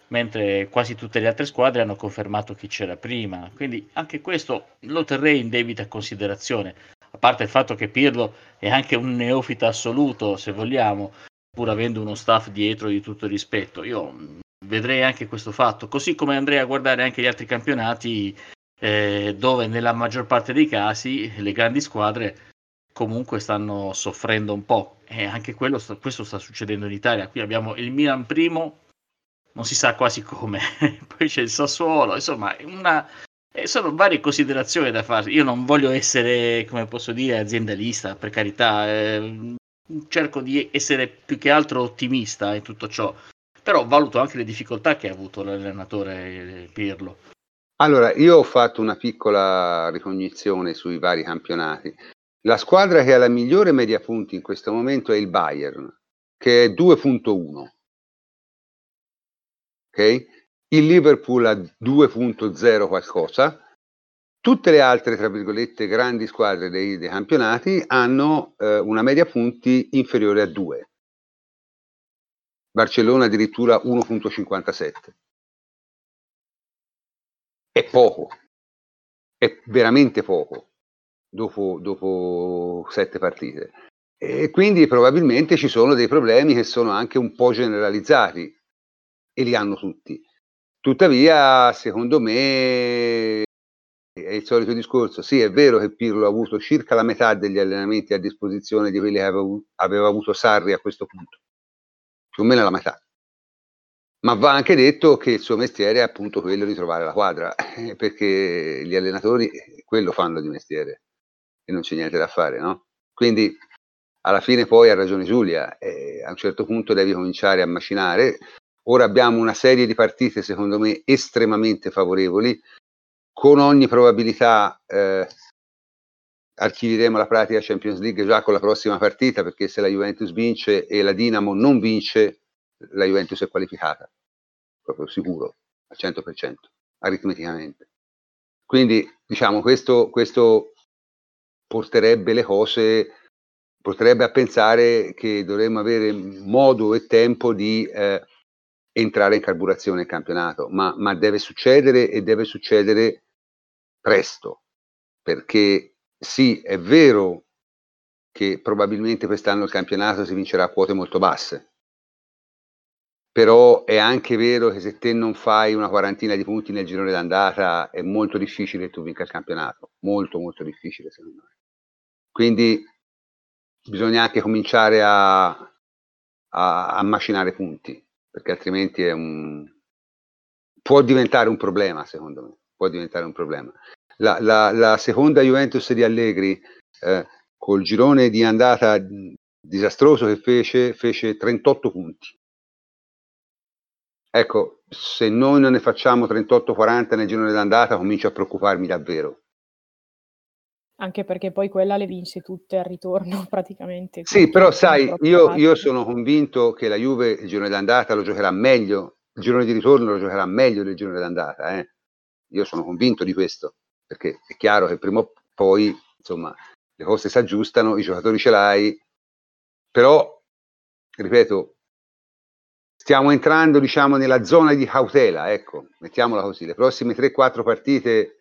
mentre quasi tutte le altre squadre hanno confermato chi c'era prima. Quindi anche questo lo terrei in debita considerazione, a parte il fatto che Pirlo è anche un neofita assoluto, se vogliamo, pur avendo uno staff dietro di tutto rispetto. Io vedrei anche questo fatto, così come andrei a guardare anche gli altri campionati eh, dove nella maggior parte dei casi le grandi squadre comunque stanno soffrendo un po' e anche quello, questo sta succedendo in Italia. Qui abbiamo il Milan primo, non si sa quasi come, poi c'è il Sassuolo, insomma, una, eh, sono varie considerazioni da fare. Io non voglio essere, come posso dire, aziendalista, per carità, eh, cerco di essere più che altro ottimista in tutto ciò, però valuto anche le difficoltà che ha avuto l'allenatore Pirlo. Allora, io ho fatto una piccola ricognizione sui vari campionati. La squadra che ha la migliore media punti in questo momento è il Bayern, che è 2.1. Ok? Il Liverpool ha 2.0 qualcosa. Tutte le altre, tra virgolette, grandi squadre dei, dei campionati hanno eh, una media punti inferiore a 2. Barcellona addirittura 1.57 è poco, è veramente poco dopo, dopo sette partite. E quindi probabilmente ci sono dei problemi che sono anche un po' generalizzati e li hanno tutti. Tuttavia, secondo me, è il solito discorso. Sì, è vero che Pirlo ha avuto circa la metà degli allenamenti a disposizione di quelli che aveva, avuto Sarri a questo punto, più o meno la metà ma va anche detto che il suo mestiere è appunto quello di trovare la quadra, perché gli allenatori quello fanno di mestiere e non c'è niente da fare, no? Quindi alla fine poi ha ragione Giulia, eh, a un certo punto devi cominciare a macinare. Ora abbiamo una serie di partite secondo me estremamente favorevoli, con ogni probabilità eh, archiviremo la pratica Champions League già con la prossima partita, perché se la Juventus vince e la Dinamo non vince, la Juventus è qualificata, proprio sicuro, al 100%, aritmeticamente. Quindi, diciamo, questo, questo porterebbe le cose, porterebbe a pensare che dovremmo avere modo e tempo di eh, entrare in carburazione nel campionato, ma, ma deve succedere e deve succedere presto, perché sì, è vero che probabilmente quest'anno il campionato si vincerà a quote molto basse, però è anche vero che se te non fai una quarantina di punti nel girone d'andata è molto difficile che tu vinca il campionato, molto molto difficile secondo me. Quindi bisogna anche cominciare a, a, a macinare punti, perché altrimenti un, può diventare un problema secondo me, può diventare un problema. La, la, la seconda Juventus di Allegri eh, col girone di andata disastroso che fece, fece 38 punti Ecco, se noi non ne facciamo 38-40 nel girone d'andata, comincio a preoccuparmi davvero. Anche perché poi quella le vinse tutte al ritorno praticamente. Sì, però sai, io, io, sono convinto che la Juve il girone d'andata lo giocherà meglio, il girone di ritorno lo giocherà meglio del girone d'andata. Eh? Io sono convinto di questo, perché è chiaro che prima o poi, insomma, le cose si aggiustano, i giocatori ce l'hai, però, ripeto, stiamo entrando diciamo nella zona di cautela, ecco, mettiamola così, le prossime 3-4 partite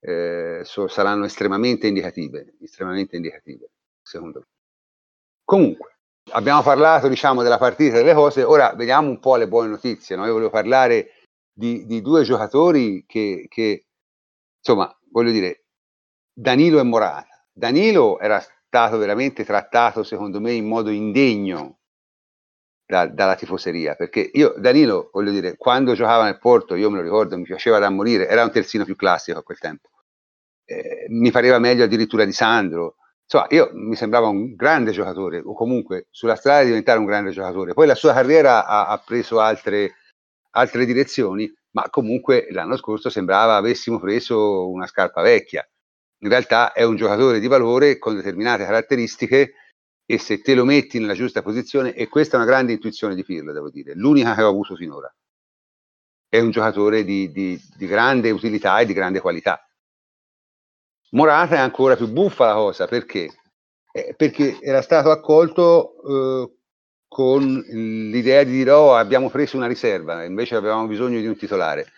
eh, so, saranno estremamente indicative, estremamente indicative, secondo me. Comunque, abbiamo parlato diciamo della partita delle cose, ora vediamo un po' le buone notizie, no? io volevo parlare di, di due giocatori che, che, insomma, voglio dire, Danilo e Morata. Danilo era stato veramente trattato, secondo me, in modo indegno da, dalla tifoseria, perché io, Danilo, voglio dire, quando giocava nel Porto, io me lo ricordo, mi piaceva da morire, era un terzino più classico a quel tempo, eh, mi pareva meglio addirittura di Sandro, insomma, io mi sembrava un grande giocatore, o comunque sulla strada di diventare un grande giocatore, poi la sua carriera ha, ha preso altre, altre direzioni, ma comunque l'anno scorso sembrava avessimo preso una scarpa vecchia. In realtà è un giocatore di valore con determinate caratteristiche e se te lo metti nella giusta posizione, e questa è una grande intuizione di Pirlo, devo dire, l'unica che ho avuto finora. È un giocatore di, di, di grande utilità e di grande qualità. Morata è ancora più buffa la cosa, perché? Eh, perché era stato accolto eh, con l'idea di dire oh abbiamo preso una riserva, invece avevamo bisogno di un titolare.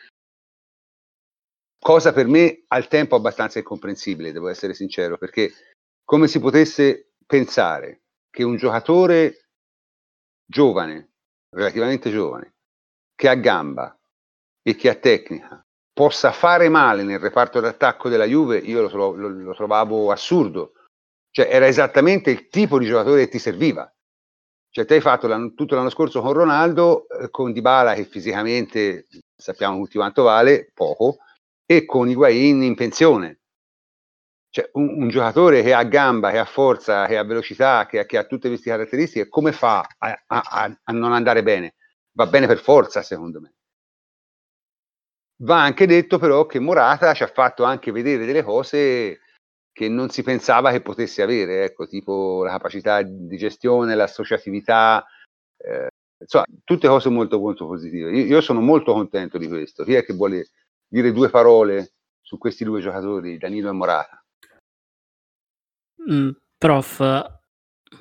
Cosa per me al tempo abbastanza incomprensibile, devo essere sincero, perché come si potesse pensare che un giocatore giovane, relativamente giovane, che ha gamba e che ha tecnica, possa fare male nel reparto d'attacco della Juve, io lo, lo, lo trovavo assurdo. Cioè, era esattamente il tipo di giocatore che ti serviva. Cioè, te hai fatto l'anno, tutto l'anno scorso con Ronaldo, eh, con Dybala che fisicamente sappiamo tutti quanto vale, poco, e con Higuain in pensione. Cioè, un, un, giocatore che ha gamba, che ha forza, che ha velocità, che, che ha tutte queste caratteristiche, come fa a, a, a non andare bene? Va bene per forza, secondo me. Va anche detto però che Morata ci ha fatto anche vedere delle cose che non si pensava che potesse avere, ecco, tipo la capacità di gestione, l'associatività, eh, insomma, tutte cose molto molto positive. Io, io, sono molto contento di questo. Chi è che vuole dire due parole su questi due giocatori, Danilo e Morata? Mm, prof,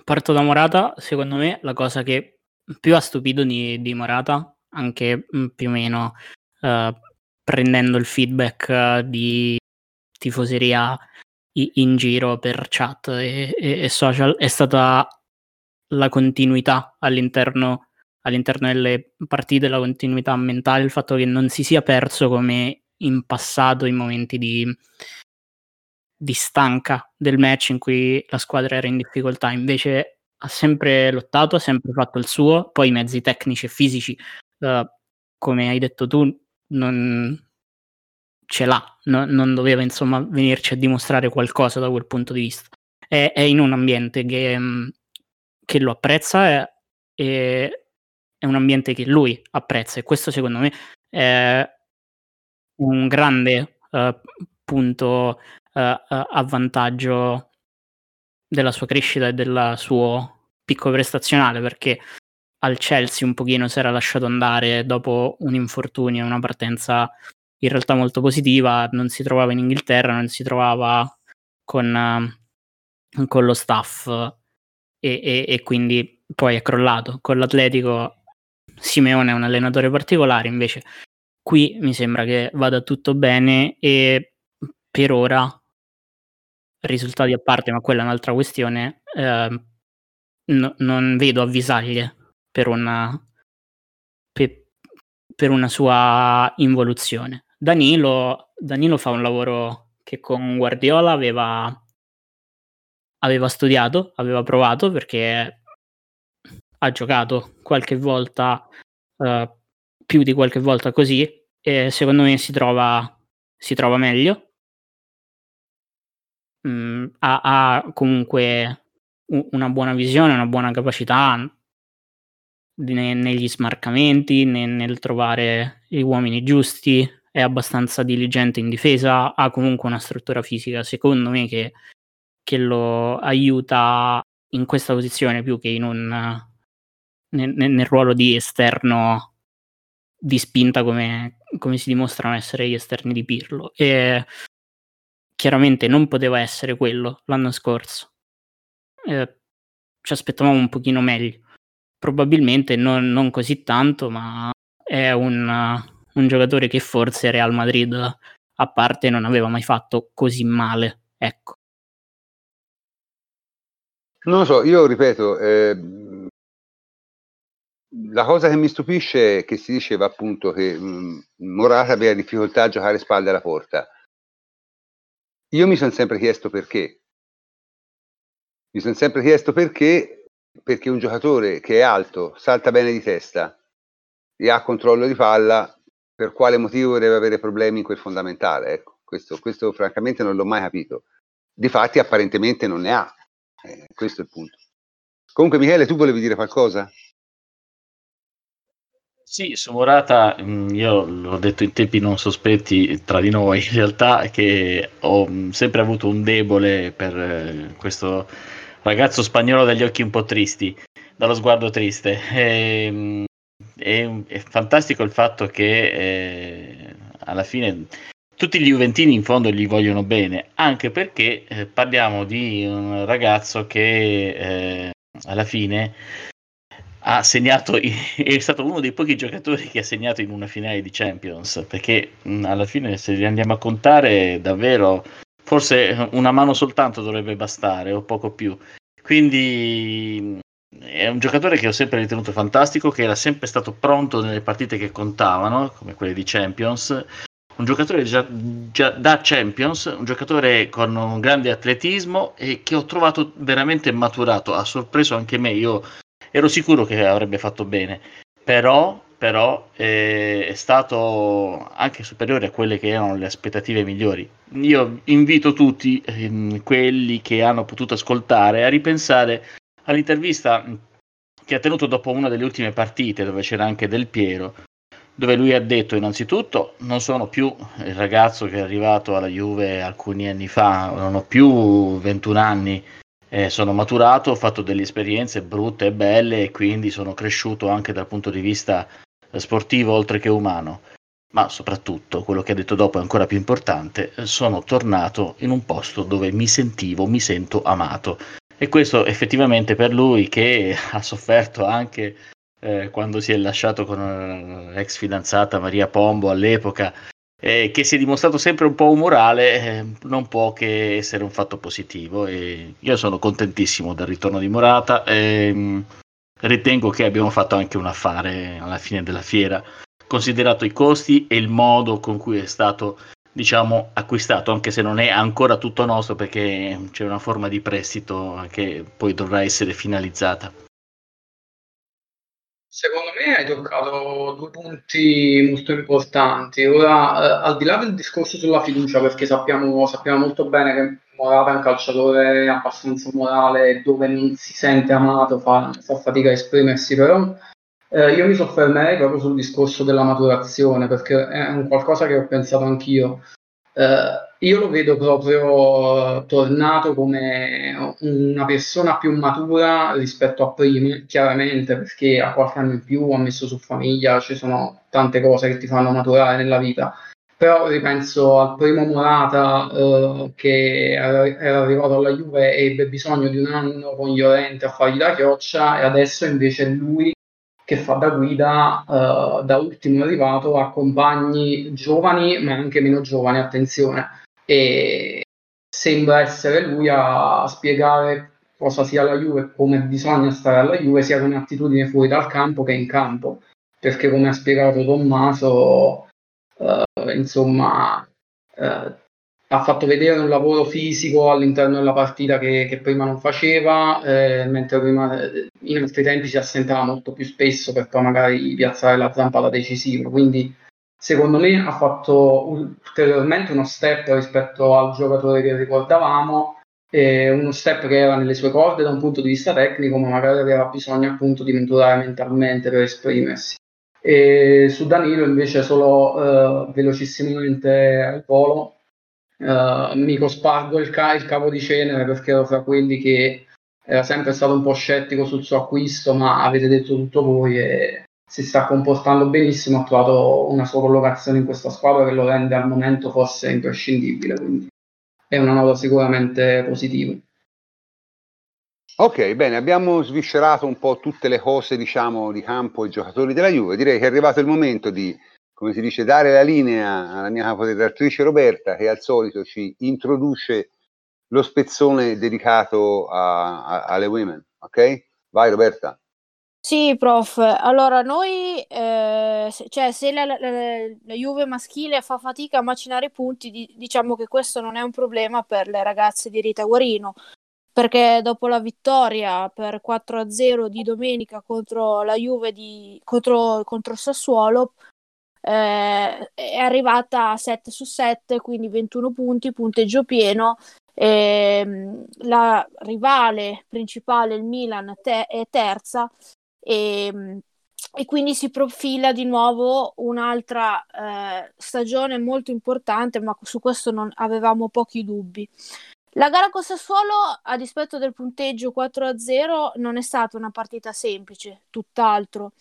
parto da Morata, secondo me la cosa che più ha stupito di, di Morata, anche mm, più o meno uh, prendendo il feedback uh, di tifoseria in giro per chat e, e, e, social è stata la continuità all'interno, all'interno delle partite, la continuità mentale, il fatto che non si sia perso come in passato in momenti di, di stanca del match in cui la squadra era in difficoltà, invece ha sempre lottato, ha sempre fatto il suo, poi i mezzi tecnici e fisici, uh, come hai detto tu, non, ce l'ha, no, non doveva insomma venirci a dimostrare qualcosa da quel punto di vista. È, è in un ambiente che, mm, che lo apprezza, è, è, un ambiente che lui apprezza e questo secondo me è un grande uh, punto uh, uh, a vantaggio della sua crescita e del suo picco prestazionale perché al Chelsea un pochino si era lasciato andare dopo un infortunio, una partenza in realtà molto positiva, non si trovava in Inghilterra, non si trovava con, uh, con lo staff e, e, e, quindi poi è crollato. Con l'Atletico Simeone è un allenatore particolare, invece qui mi sembra che vada tutto bene e per ora risultati a parte, ma quella è un'altra questione, eh, no, non vedo avvisaglie per una, per, per una sua involuzione. Danilo, Danilo fa un lavoro che con Guardiola aveva, aveva studiato, aveva provato perché ha giocato qualche volta, uh, più di qualche volta così, e secondo me si trova, si trova meglio. Mm, ha, ha, comunque una buona visione, una buona capacità ne, negli smarcamenti, ne, nel trovare gli uomini giusti, è abbastanza diligente in difesa, ha comunque una struttura fisica, secondo me, che, che lo aiuta in questa posizione più che un, nel, nel ruolo di esterno di spinta come, come, si dimostrano essere gli esterni di Pirlo. E chiaramente non poteva essere quello l'anno scorso. Eh, ci aspettavamo un pochino meglio. Probabilmente non, non così tanto, ma è un, un giocatore che forse Real Madrid a parte non aveva mai fatto così male. Ecco. Non lo so, io ripeto, eh, la cosa che mi stupisce è che si diceva appunto che mh, Morata aveva difficoltà a giocare spalle alla porta. Io mi sono sempre chiesto perché. Mi sono sempre chiesto perché, perché un giocatore che è alto, salta bene di testa e ha controllo di palla, per quale motivo deve avere problemi in quel fondamentale. Ecco, questo, questo francamente non l'ho mai capito. Difatti apparentemente non ne ha. Eh, questo è il punto. Comunque Michele, tu volevi dire qualcosa? Sì, su Morata mm, io l'ho detto in tempi non sospetti tra di noi, in realtà che ho mm, sempre avuto un debole per eh, questo ragazzo spagnolo dagli occhi un po' tristi, dallo sguardo triste. E, mm, è, è, fantastico il fatto che eh, alla fine tutti gli Juventini in fondo gli vogliono bene, anche perché eh, parliamo di un ragazzo che eh, alla fine ha segnato, è stato uno dei pochi giocatori che ha segnato in una finale di Champions, perché mh, alla fine se li andiamo a contare davvero, forse una mano soltanto dovrebbe bastare o poco più. Quindi è un giocatore che ho sempre ritenuto fantastico, che era sempre stato pronto nelle partite che contavano, come quelle di Champions. Un giocatore già, già da Champions, un giocatore con un grande atletismo e che ho trovato veramente maturato. Ha sorpreso anche me. Io ero sicuro che avrebbe fatto bene, però, però eh, è stato anche superiore a quelle che erano le aspettative migliori. Io invito tutti, ehm, quelli che hanno potuto ascoltare, a ripensare all'intervista che ha tenuto dopo una delle ultime partite, dove c'era anche Del Piero, dove lui ha detto innanzitutto non sono più il ragazzo che è arrivato alla Juve alcuni anni fa, non ho più 21 anni eh, sono maturato, ho fatto delle esperienze brutte e belle e quindi sono cresciuto anche dal punto di vista eh, sportivo oltre che umano. Ma soprattutto, quello che ha detto dopo è ancora più importante, sono tornato in un posto dove mi sentivo, mi sento amato. E questo effettivamente per lui che ha sofferto anche eh, quando si è lasciato con l'ex fidanzata Maria Pombo all'epoca eh, che si è dimostrato sempre un po' umorale, eh, non può che essere un fatto positivo. E io sono contentissimo del ritorno di Morata e mm, ritengo che abbiamo fatto anche un affare alla fine della fiera, considerato i costi e il modo con cui è stato diciamo acquistato anche se non è ancora tutto nostro perché c'è una forma di prestito che poi dovrà essere finalizzata Secondo me hai toccato due punti molto importanti. Ora, eh, al di là del discorso sulla fiducia, perché sappiamo, sappiamo molto bene che Morata è un calciatore abbastanza morale, dove non si sente amato, fa, fa fatica a esprimersi, però eh, io mi soffermerei proprio sul discorso della maturazione, perché è un qualcosa che ho pensato anch'io. Eh, io lo vedo proprio eh, tornato come una persona più matura rispetto a prima, chiaramente perché ha qualche anno in più, ha messo su famiglia, ci sono tante cose che ti fanno maturare nella vita. Però ripenso al primo Morata eh, che era, arrivato alla Juve e ebbe bisogno di un anno con Llorente a fargli la chioccia e adesso invece è lui che fa da guida eh, da ultimo arrivato a compagni giovani ma anche meno giovani, attenzione. E sembra essere lui a spiegare cosa sia la Juve, come bisogna stare alla Juve, sia con attitudine fuori dal campo che in campo, perché come ha spiegato Tommaso, eh, insomma, eh, ha fatto vedere un lavoro fisico all'interno della partita che, che prima non faceva, eh, mentre prima, in altri tempi si assentava molto più spesso per poi magari piazzare la zampa da decisivo, quindi secondo me ha fatto ulteriormente uno step rispetto al giocatore che ricordavamo, eh, uno step che era nelle sue corde da un punto di vista tecnico, ma magari aveva bisogno appunto di maturare mentalmente per esprimersi. E su Danilo invece solo eh, velocissimamente al volo Uh, mi cospargo il, ca- il, capo di cenere perché ero fra quelli che era sempre stato un po' scettico sul suo acquisto, ma avete detto tutto voi e si sta comportando benissimo, ha trovato una sua collocazione in questa squadra che lo rende al momento forse imprescindibile, quindi è una nota sicuramente positiva. Ok, bene, abbiamo sviscerato un po' tutte le cose, diciamo, di campo e giocatori della Juve. Direi che è arrivato il momento di, come si dice, dare la linea alla mia caporedattrice Roberta, che al solito ci introduce lo spezzone dedicato a, a, alle women. Ok? Vai Roberta. Sì, prof. Allora, noi, eh, cioè, se la, la, la, Juve maschile fa fatica a macinare punti, di, diciamo che questo non è un problema per le ragazze di Rita Guarino, perché dopo la vittoria per 4-0 di domenica contro la Juve di, contro, contro Sassuolo, eh, è arrivata a 7 su 7, quindi 21 punti, punteggio pieno. Eh, la rivale principale, il Milan, te- è terza e, ehm, e quindi si profila di nuovo un'altra eh, stagione molto importante, ma su questo non avevamo pochi dubbi. La gara con Sassuolo, a dispetto del punteggio 4-0, non è stata una partita semplice, tutt'altro.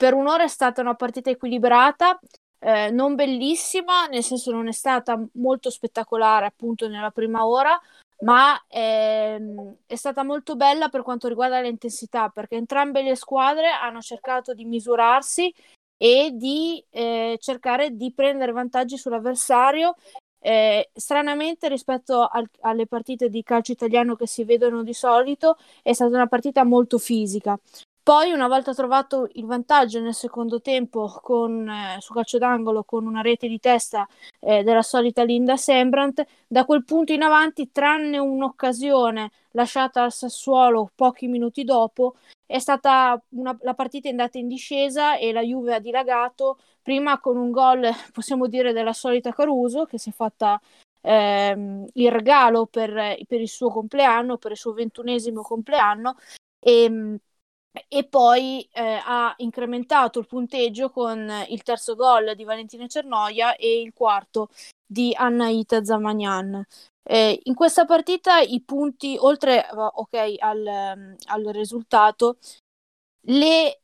Per un'ora è stata una partita equilibrata, eh, non bellissima, nel senso non è stata molto spettacolare appunto nella prima ora, ma ehm, è stata molto bella per quanto riguarda l'intensità, perché entrambe le squadre hanno cercato di misurarsi e di eh, cercare di prendere vantaggi sull'avversario. Eh, stranamente rispetto al, alle partite di calcio italiano che si vedono di solito è stata una partita molto fisica poi, una volta trovato il vantaggio nel secondo tempo con, eh, su calcio d'angolo con una rete di testa eh, della solita Linda Sembrant, da quel punto in avanti, tranne un'occasione lasciata al Sassuolo pochi minuti dopo, è stata una, la partita è andata in discesa e la Juve ha dilagato, prima con un gol, possiamo dire, della solita Caruso, che si è fatta ehm, il regalo per, per, il suo compleanno, per il suo ventunesimo compleanno, e ehm, e poi eh, ha incrementato il punteggio con il terzo gol di Valentina Cernoia e il quarto di Annaita Zamagnan. Eh, in questa partita i punti, oltre okay, al, al, risultato, le,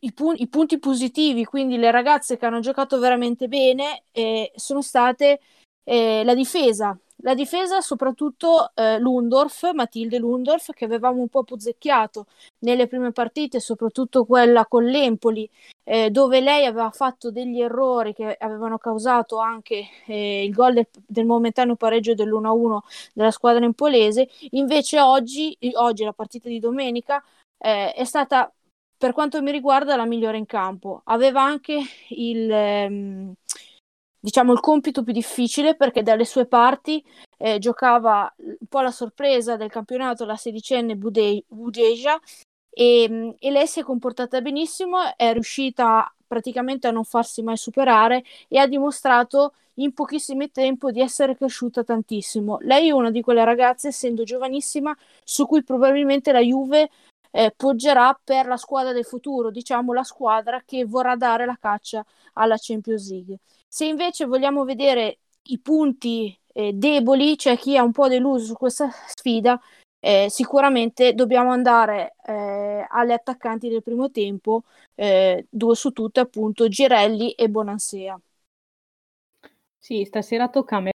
i, pu- i, punti positivi, quindi le ragazze che hanno giocato veramente bene, eh, sono state eh, la difesa, la difesa, soprattutto eh, Lundorf, Matilde Lundorf, che avevamo un po' puzzecchiato nelle prime partite, soprattutto quella con l'Empoli, eh, dove lei aveva fatto degli errori che avevano causato anche eh, il gol del, del, momentaneo pareggio dell'1-1 della squadra empolese. Invece oggi, oggi la partita di domenica, eh, è stata, per quanto mi riguarda, la migliore in campo. Aveva anche il... Ehm, diciamo il compito più difficile perché dalle sue parti eh, giocava un po' la sorpresa del campionato la sedicenne Budeja e, e, lei si è comportata benissimo, è riuscita praticamente a non farsi mai superare e ha dimostrato in pochissimo tempo di essere cresciuta tantissimo. Lei è una di quelle ragazze, essendo giovanissima, su cui probabilmente la Juve eh, poggerà per la squadra del futuro, diciamo la squadra che vorrà dare la caccia alla Champions League. Se invece vogliamo vedere i punti eh, deboli, cioè chi è un po' deluso su questa sfida, eh, sicuramente dobbiamo andare eh, alle attaccanti del primo tempo, eh, due su tutte appunto Girelli e Bonansea. Sì, stasera tocca a me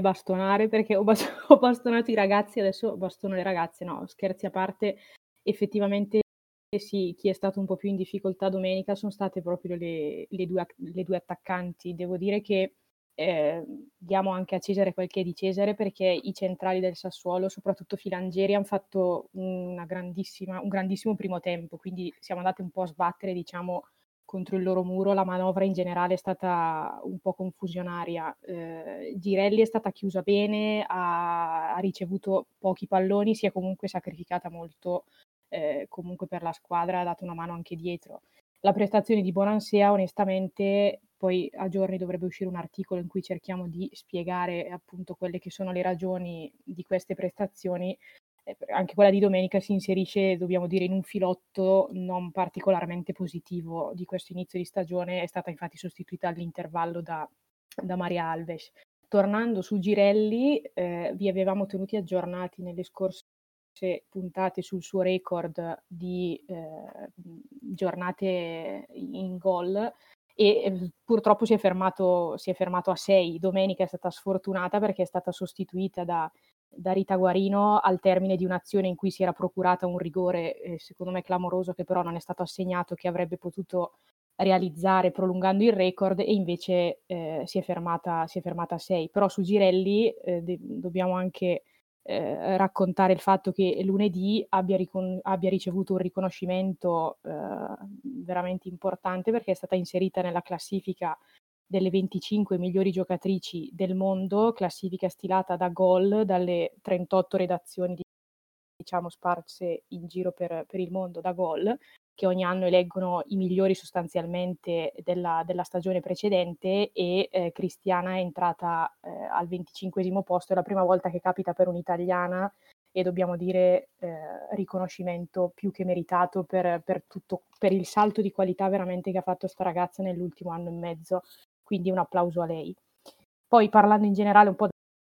bastonare perché ho, bast- ho bastonato i ragazzi, adesso bastono le ragazze, no, scherzi a parte, effettivamente sì, chi è stato un po' più in difficoltà domenica sono state proprio le, le, due, le due, attaccanti. Devo dire che eh, diamo anche a Cesare quel che è di Cesare perché i centrali del Sassuolo, soprattutto Filangieri, hanno fatto un grandissimo primo tempo, quindi siamo andati un po' a sbattere, diciamo, contro il loro muro. La manovra in generale è stata un po' confusionaria. Eh, Girelli è stata chiusa bene, ha, ha ricevuto pochi palloni, si è comunque sacrificata molto eh, comunque per la squadra ha dato una mano anche dietro. La prestazione di Bonansea, onestamente, poi a giorni dovrebbe uscire un articolo in cui cerchiamo di spiegare appunto quelle che sono le ragioni di queste prestazioni. Eh, anche quella di domenica si inserisce, dobbiamo dire, in un filotto non particolarmente positivo di questo inizio di stagione. È stata infatti sostituita all'intervallo da, da Maria Alves. Tornando su Girelli, eh, vi avevamo tenuti aggiornati nelle scorse puntate sul suo record di eh, giornate in gol e eh, purtroppo si è, fermato, si è fermato a 6. Domenica è stata sfortunata perché è stata sostituita da, da Rita Guarino al termine di un'azione in cui si era procurata un rigore, eh, secondo me clamoroso, che però non è stato assegnato, che avrebbe potuto realizzare prolungando il record e invece eh, si, è fermata, si, è fermata, a 6. Però su Girelli eh, de- dobbiamo anche eh, raccontare il fatto che lunedì abbia, ricon- abbia ricevuto un riconoscimento eh, veramente importante perché è stata inserita nella classifica delle 25 migliori giocatrici del mondo, classifica stilata da Gol, dalle 38 redazioni diciamo sparse in giro per, per il mondo da Gol, che ogni anno eleggono i migliori sostanzialmente della, della stagione precedente e eh, Cristiana è entrata eh, al 25 posto, è la prima volta che capita per un'italiana e dobbiamo dire eh, riconoscimento più che meritato per, per, tutto, per il salto di qualità veramente che ha fatto sta ragazza nell'ultimo anno e mezzo, quindi un applauso a lei. Poi parlando in generale un po'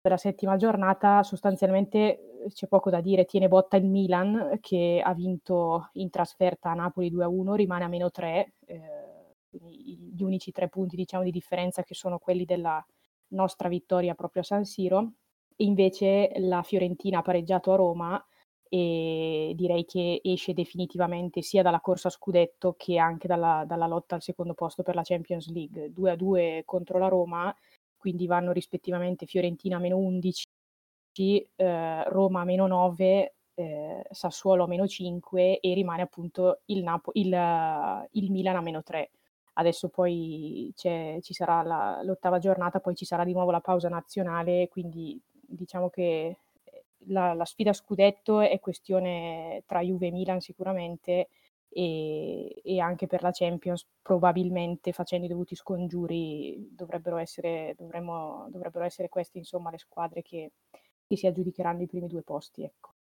della settima giornata, sostanzialmente c'è poco da dire, tiene botta il Milan che ha vinto in trasferta a Napoli 2-1, rimane a meno 3, eh, gli unici tre punti diciamo, di differenza che sono quelli della nostra vittoria proprio a San Siro. invece la Fiorentina ha pareggiato a Roma e direi che esce definitivamente sia dalla corsa a scudetto che anche dalla, dalla lotta al secondo posto per la Champions League. 2 a 2 contro la Roma, quindi vanno rispettivamente Fiorentina meno 11, eh, Roma meno 9, eh, Sassuolo meno 5 e rimane appunto il, Napo- il, il Milan a meno 3. Adesso poi ci sarà la, l'ottava giornata, poi ci sarà di nuovo la pausa nazionale, quindi diciamo che la, la sfida scudetto è questione tra Juve e Milan sicuramente e, e, anche per la Champions probabilmente facendo i dovuti scongiuri dovrebbero essere, dovremmo, dovrebbero essere queste insomma le squadre che, che si aggiudicheranno i primi due posti. Ecco.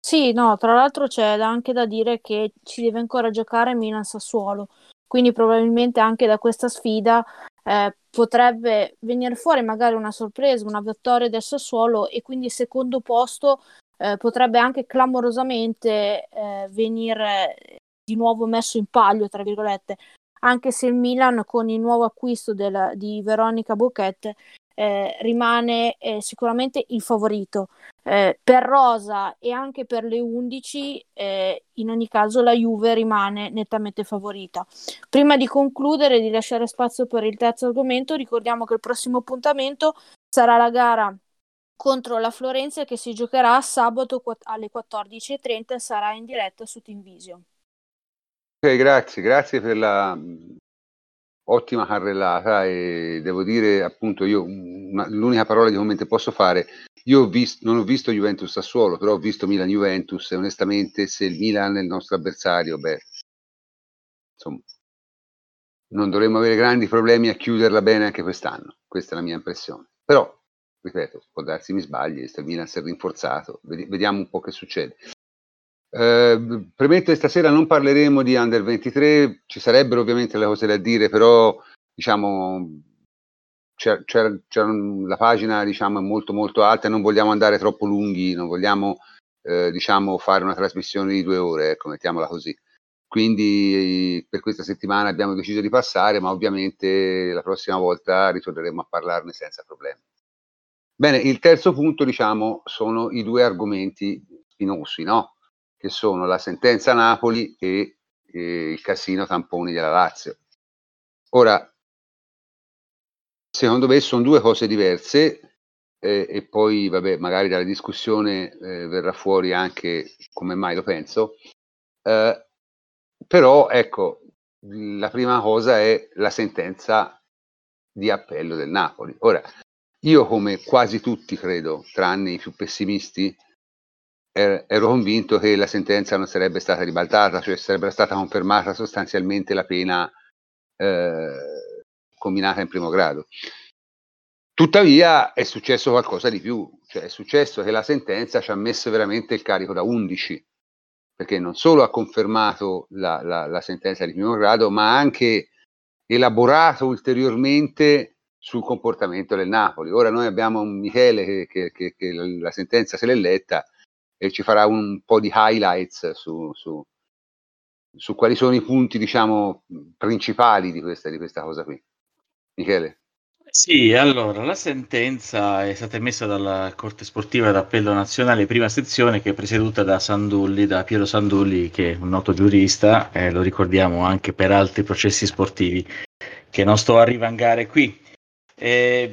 Sì, no, tra l'altro c'è anche da dire che ci deve ancora giocare Milan-Sassuolo, quindi probabilmente anche da questa sfida eh, potrebbe venire fuori magari una sorpresa, una vittoria del Sassuolo e quindi il secondo posto eh, potrebbe anche clamorosamente eh, venire di nuovo messo in palio, tra virgolette, anche se il Milan con il nuovo acquisto del, di Veronica Bocchette eh, rimane eh, sicuramente il favorito. Eh, per Rosa e anche per le 11, eh, in ogni caso la Juve rimane nettamente favorita. Prima di concludere e di lasciare spazio per il terzo argomento, ricordiamo che il prossimo appuntamento sarà la gara contro la Florenza che si giocherà sabato alle 14.30 e sarà in diretta su Teamvision. Grazie, grazie per la ottima carrellata e devo dire appunto io una, l'unica parola di commento posso fare io ho visto, non ho visto Juventus Sassuolo però ho visto Milan Juventus e onestamente se il Milan è il nostro avversario beh insomma non dovremmo avere grandi problemi a chiuderla bene anche quest'anno questa è la mia impressione. Però ripeto può darsi mi sbagli il Milan si è rinforzato vediamo un po' che succede eh, premetto che stasera non parleremo di Under 23, ci sarebbero ovviamente le cose da dire, però diciamo c'è, c'è, c'è la pagina diciamo, è molto molto alta e non vogliamo andare troppo lunghi, non vogliamo eh, diciamo, fare una trasmissione di due ore, ecco, mettiamola così. Quindi per questa settimana abbiamo deciso di passare, ma ovviamente la prossima volta ritorneremo a parlarne senza problemi. Bene, il terzo punto, diciamo, sono i due argomenti spinosi, no? Che sono la sentenza Napoli e, e il casino tamponi della Lazio. Ora, secondo me sono due cose diverse eh, e poi, vabbè, magari dalla discussione eh, verrà fuori anche come mai lo penso. Eh, però, ecco, la prima cosa è la sentenza di appello del Napoli. Ora, io come quasi tutti credo, tranne i più pessimisti, ero convinto che la sentenza non sarebbe stata ribaltata, cioè sarebbe stata confermata sostanzialmente la pena eh, combinata in primo grado. Tuttavia è successo qualcosa di più, cioè è successo che la sentenza ci ha messo veramente il carico da 11, perché non solo ha confermato la, la, la sentenza di primo grado, ma ha anche elaborato ulteriormente sul comportamento del Napoli. Ora noi abbiamo un Michele che, che, che, che la sentenza se l'è letta, e ci farà un po' di highlights su, su, su quali sono i punti, diciamo, principali di questa, di questa cosa qui. Michele. Sì, allora la sentenza è stata emessa dalla Corte Sportiva d'Appello Nazionale, prima sezione, che è presieduta da Sandulli, da Piero Sandulli, che è un noto giurista, eh, lo ricordiamo anche per altri processi sportivi, che non sto a rivangare qui. Eh,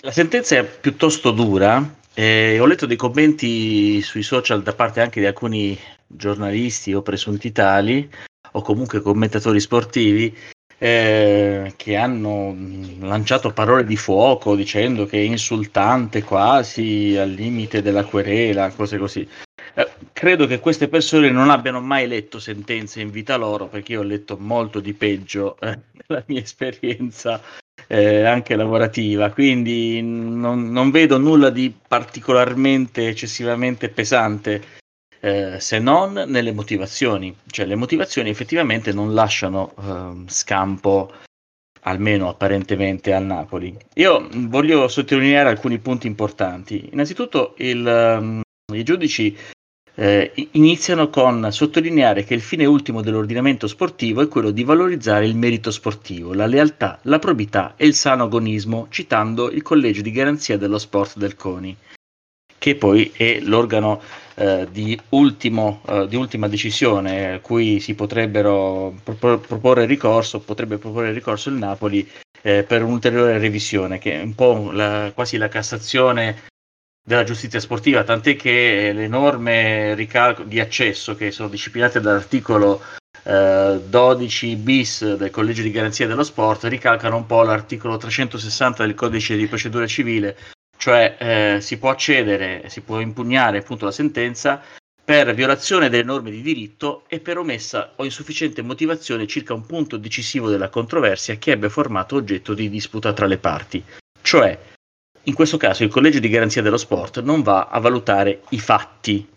la sentenza è piuttosto dura, eh, ho letto dei commenti sui social da parte anche di alcuni giornalisti o presunti tali, o comunque commentatori sportivi, eh, che hanno lanciato parole di fuoco dicendo che è insultante quasi al limite della querela, cose così. Eh, credo che queste persone non abbiano mai letto sentenze in vita loro, perché io ho letto molto di peggio eh, nella mia esperienza eh, anche lavorativa, quindi non, non, vedo nulla di particolarmente eccessivamente pesante. Eh, se non nelle motivazioni, cioè le motivazioni effettivamente non lasciano eh, scampo, almeno apparentemente, al Napoli. Io voglio sottolineare alcuni punti importanti. Innanzitutto, il, um, i giudici eh, iniziano con sottolineare che il fine ultimo dell'ordinamento sportivo è quello di valorizzare il merito sportivo, la lealtà, la probità e il sano agonismo, citando il collegio di garanzia dello sport del CONI, che poi è l'organo eh, di, ultimo, eh, di, ultima decisione a cui si potrebbero proporre ricorso, potrebbe proporre ricorso il Napoli eh, per un'ulteriore revisione, che è un po' la, quasi la Cassazione della giustizia sportiva, tant'è che le norme di accesso che sono disciplinate dall'articolo eh, 12 bis del collegio di garanzia dello sport ricalcano un po' l'articolo 360 del codice di procedura civile cioè eh, si può accedere, si può impugnare appunto la sentenza per violazione delle norme di diritto e per omessa o insufficiente motivazione circa un punto decisivo della controversia che abbia formato oggetto di disputa tra le parti. Cioè, in questo caso il collegio di garanzia dello sport non va a valutare i fatti,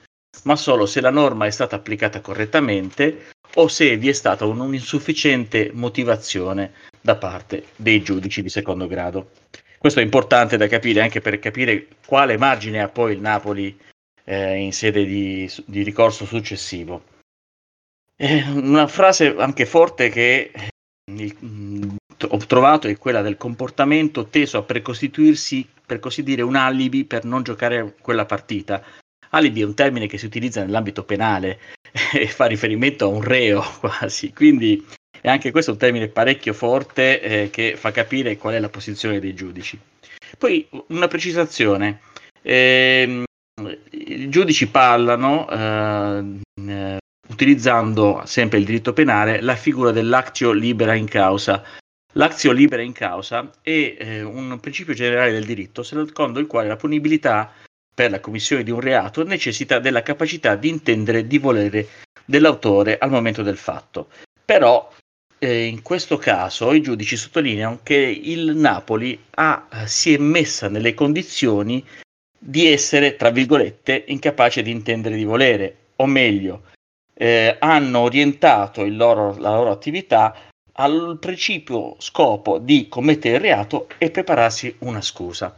ma solo se la norma è stata applicata correttamente o se vi è stata un'insufficiente motivazione da parte dei giudici di secondo grado. Questo è importante da capire anche per capire quale margine ha poi il Napoli eh, in sede di, di ricorso successivo. Eh, una frase anche forte che eh, ho trovato è quella del comportamento teso a precostituirsi, per così dire, un alibi per non giocare quella partita. Alibi è un termine che si utilizza nell'ambito penale e fa riferimento a un reo quasi, quindi e anche questo è un termine parecchio forte eh, che fa capire qual è la posizione dei giudici. Poi una precisazione. Eh, I giudici parlano eh, eh, utilizzando sempre il diritto penale la figura dell'actio libera in causa. L'actio libera in causa è eh, un principio generale del diritto secondo il quale la punibilità per la commissione di un reato necessita della capacità di intendere di volere dell'autore al momento del fatto. Però eh, in questo caso i giudici sottolineano che il Napoli ha, eh, si è messa nelle condizioni di essere, tra virgolette, incapace di intendere di volere, o meglio, eh, hanno orientato loro, la loro attività al principio scopo di commettere il reato e prepararsi una scusa.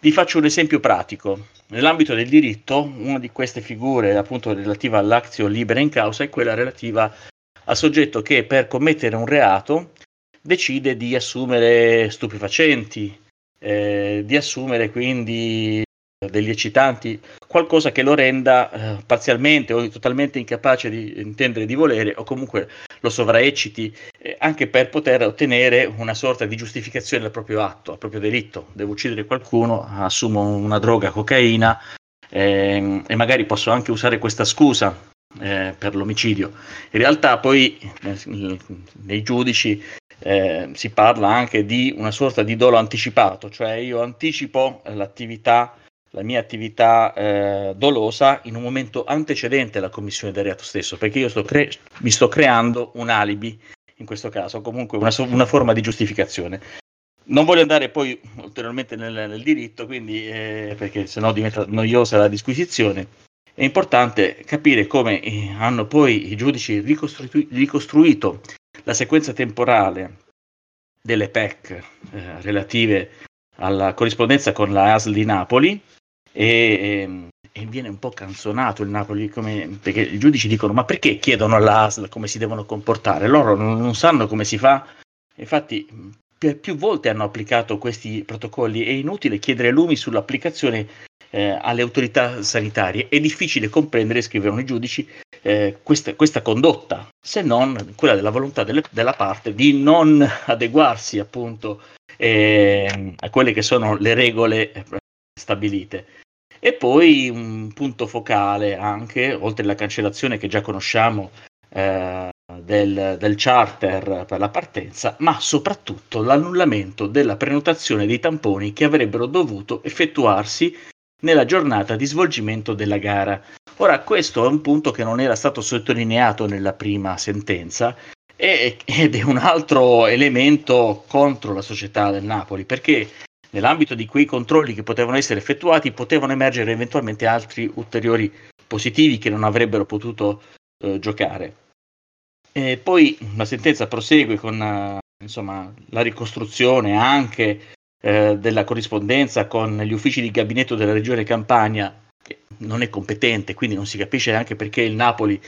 Vi faccio un esempio pratico. Nell'ambito del diritto, una di queste figure, appunto relativa all'actio libera in causa, è quella relativa al soggetto che per commettere un reato decide di assumere stupefacenti, eh, di assumere quindi degli eccitanti, qualcosa che lo renda eh, parzialmente o totalmente incapace di intendere di volere o comunque lo sovraecciti, eh, anche per poter ottenere una sorta di giustificazione del proprio atto, del proprio delitto. Devo uccidere qualcuno, assumo una droga, cocaina ehm, e magari posso anche usare questa scusa eh, per l'omicidio. In realtà poi nei giudici eh, si parla anche di una sorta di dolo anticipato, cioè io anticipo l'attività, la mia attività eh, dolosa in un momento antecedente alla commissione del reato stesso, perché io sto cre- mi sto creando un alibi, in questo caso comunque una, una forma di giustificazione. Non voglio andare poi ulteriormente nel, nel diritto, quindi, eh, perché sennò diventa noiosa la disquisizione è importante capire come eh, hanno poi i giudici ricostru- ricostruito la sequenza temporale delle PEC eh, relative alla corrispondenza con la ASL di Napoli e, e, e, viene un po' canzonato il Napoli come, perché i giudici dicono ma perché chiedono all'ASL come si devono comportare? Loro non, non sanno come si fa. Infatti più, più volte hanno applicato questi protocolli, è inutile chiedere lumi sull'applicazione eh, alle autorità sanitarie, è difficile comprendere, scrivono i giudici, eh, questa, questa, condotta, se non quella della volontà delle, della parte di non adeguarsi appunto eh, a quelle che sono le regole eh, stabilite. E poi un punto focale anche, oltre alla cancellazione che già conosciamo eh, del, del, charter per la partenza, ma soprattutto l'annullamento della prenotazione dei tamponi che avrebbero dovuto effettuarsi nella giornata di svolgimento della gara. Ora, questo è un punto che non era stato sottolineato nella prima sentenza ed è un altro elemento contro la società del Napoli, perché nell'ambito di quei controlli che potevano essere effettuati potevano emergere eventualmente altri ulteriori positivi che non avrebbero potuto eh, giocare. E poi la sentenza prosegue con uh, insomma, la ricostruzione anche eh, della corrispondenza con gli uffici di gabinetto della regione Campania, che non è competente, quindi non si capisce neanche perché il Napoli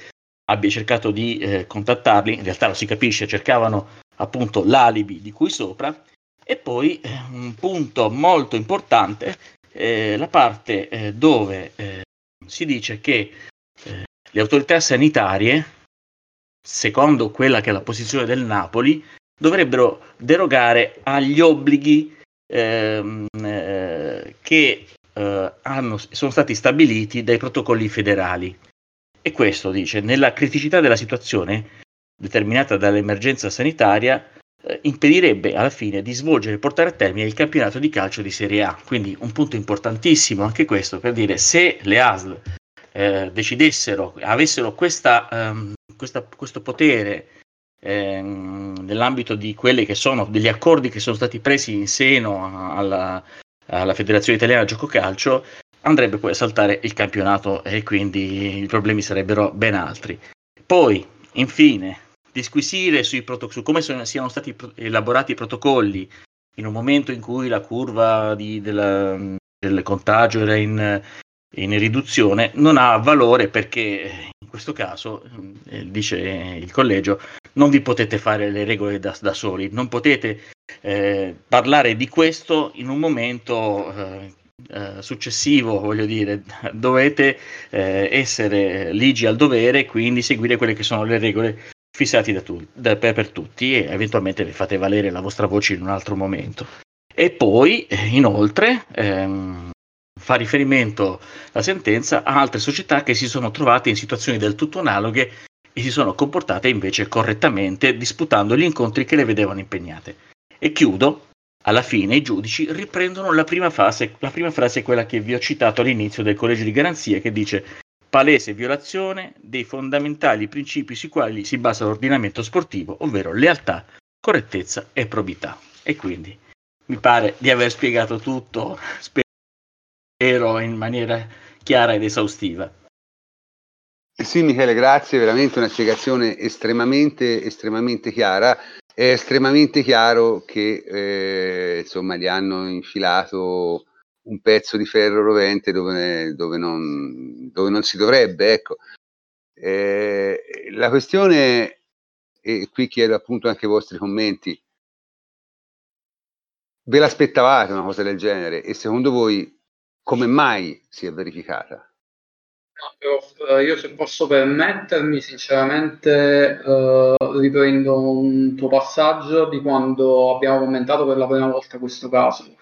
abbia cercato di eh, contattarli, in realtà lo si capisce, cercavano appunto l'alibi di cui sopra. E poi eh, un punto molto importante, eh, la parte eh, dove eh, si dice che eh, le autorità sanitarie, secondo quella che è la posizione del Napoli, dovrebbero derogare agli obblighi ehm, che hanno, sono stati stabiliti dai protocolli federali. E questo dice, nella criticità della situazione determinata dall'emergenza sanitaria, eh, impedirebbe alla fine di svolgere e portare a termine il campionato di calcio di Serie A. Quindi un punto importantissimo anche questo per dire se le ASL eh, decidessero, avessero questa, um, questa, questo potere ehm, nell'ambito di quelli che sono degli accordi che sono stati presi in seno alla, alla Federazione Italiana Gioco Calcio, andrebbe poi a saltare il campionato e quindi i problemi sarebbero ben altri. Poi, infine, disquisire proto- su come sono, siano stati elaborati i protocolli. In un momento in cui la curva di, della, del contagio era in, in, riduzione non ha valore perché in questo caso, eh, dice il collegio, non vi potete fare le regole da, da soli, non potete eh, parlare di questo in un momento eh, eh, successivo, voglio dire, dovete eh, essere ligi al dovere e quindi seguire quelle che sono le regole fissate da tu, da, per, per, tutti e eventualmente vi fate valere la vostra voce in un altro momento. E poi, eh, inoltre, ehm, fa riferimento la sentenza a altre società che si sono trovate in situazioni del tutto analoghe e si sono comportate invece correttamente disputando gli incontri che le vedevano impegnate. E chiudo alla fine i giudici riprendono la prima, fase, la prima frase, quella che vi ho citato all'inizio del collegio di garanzia, che dice palese violazione dei fondamentali principi sui quali si basa l'ordinamento sportivo, ovvero lealtà, correttezza e probità. E quindi mi pare di aver spiegato tutto, spero in maniera chiara ed esaustiva. Sì, Michele, grazie, veramente una spiegazione estremamente, estremamente chiara è estremamente chiaro che eh, insomma gli hanno infilato un pezzo di ferro rovente dove, dove, non, dove non, si dovrebbe. Ecco. Eh, la questione, e qui chiedo appunto anche i vostri commenti, ve l'aspettavate una cosa del genere e secondo voi come mai si è verificata? No, io se posso permettermi, sinceramente eh, riprendo un tuo passaggio di quando abbiamo commentato per la prima volta questo caso,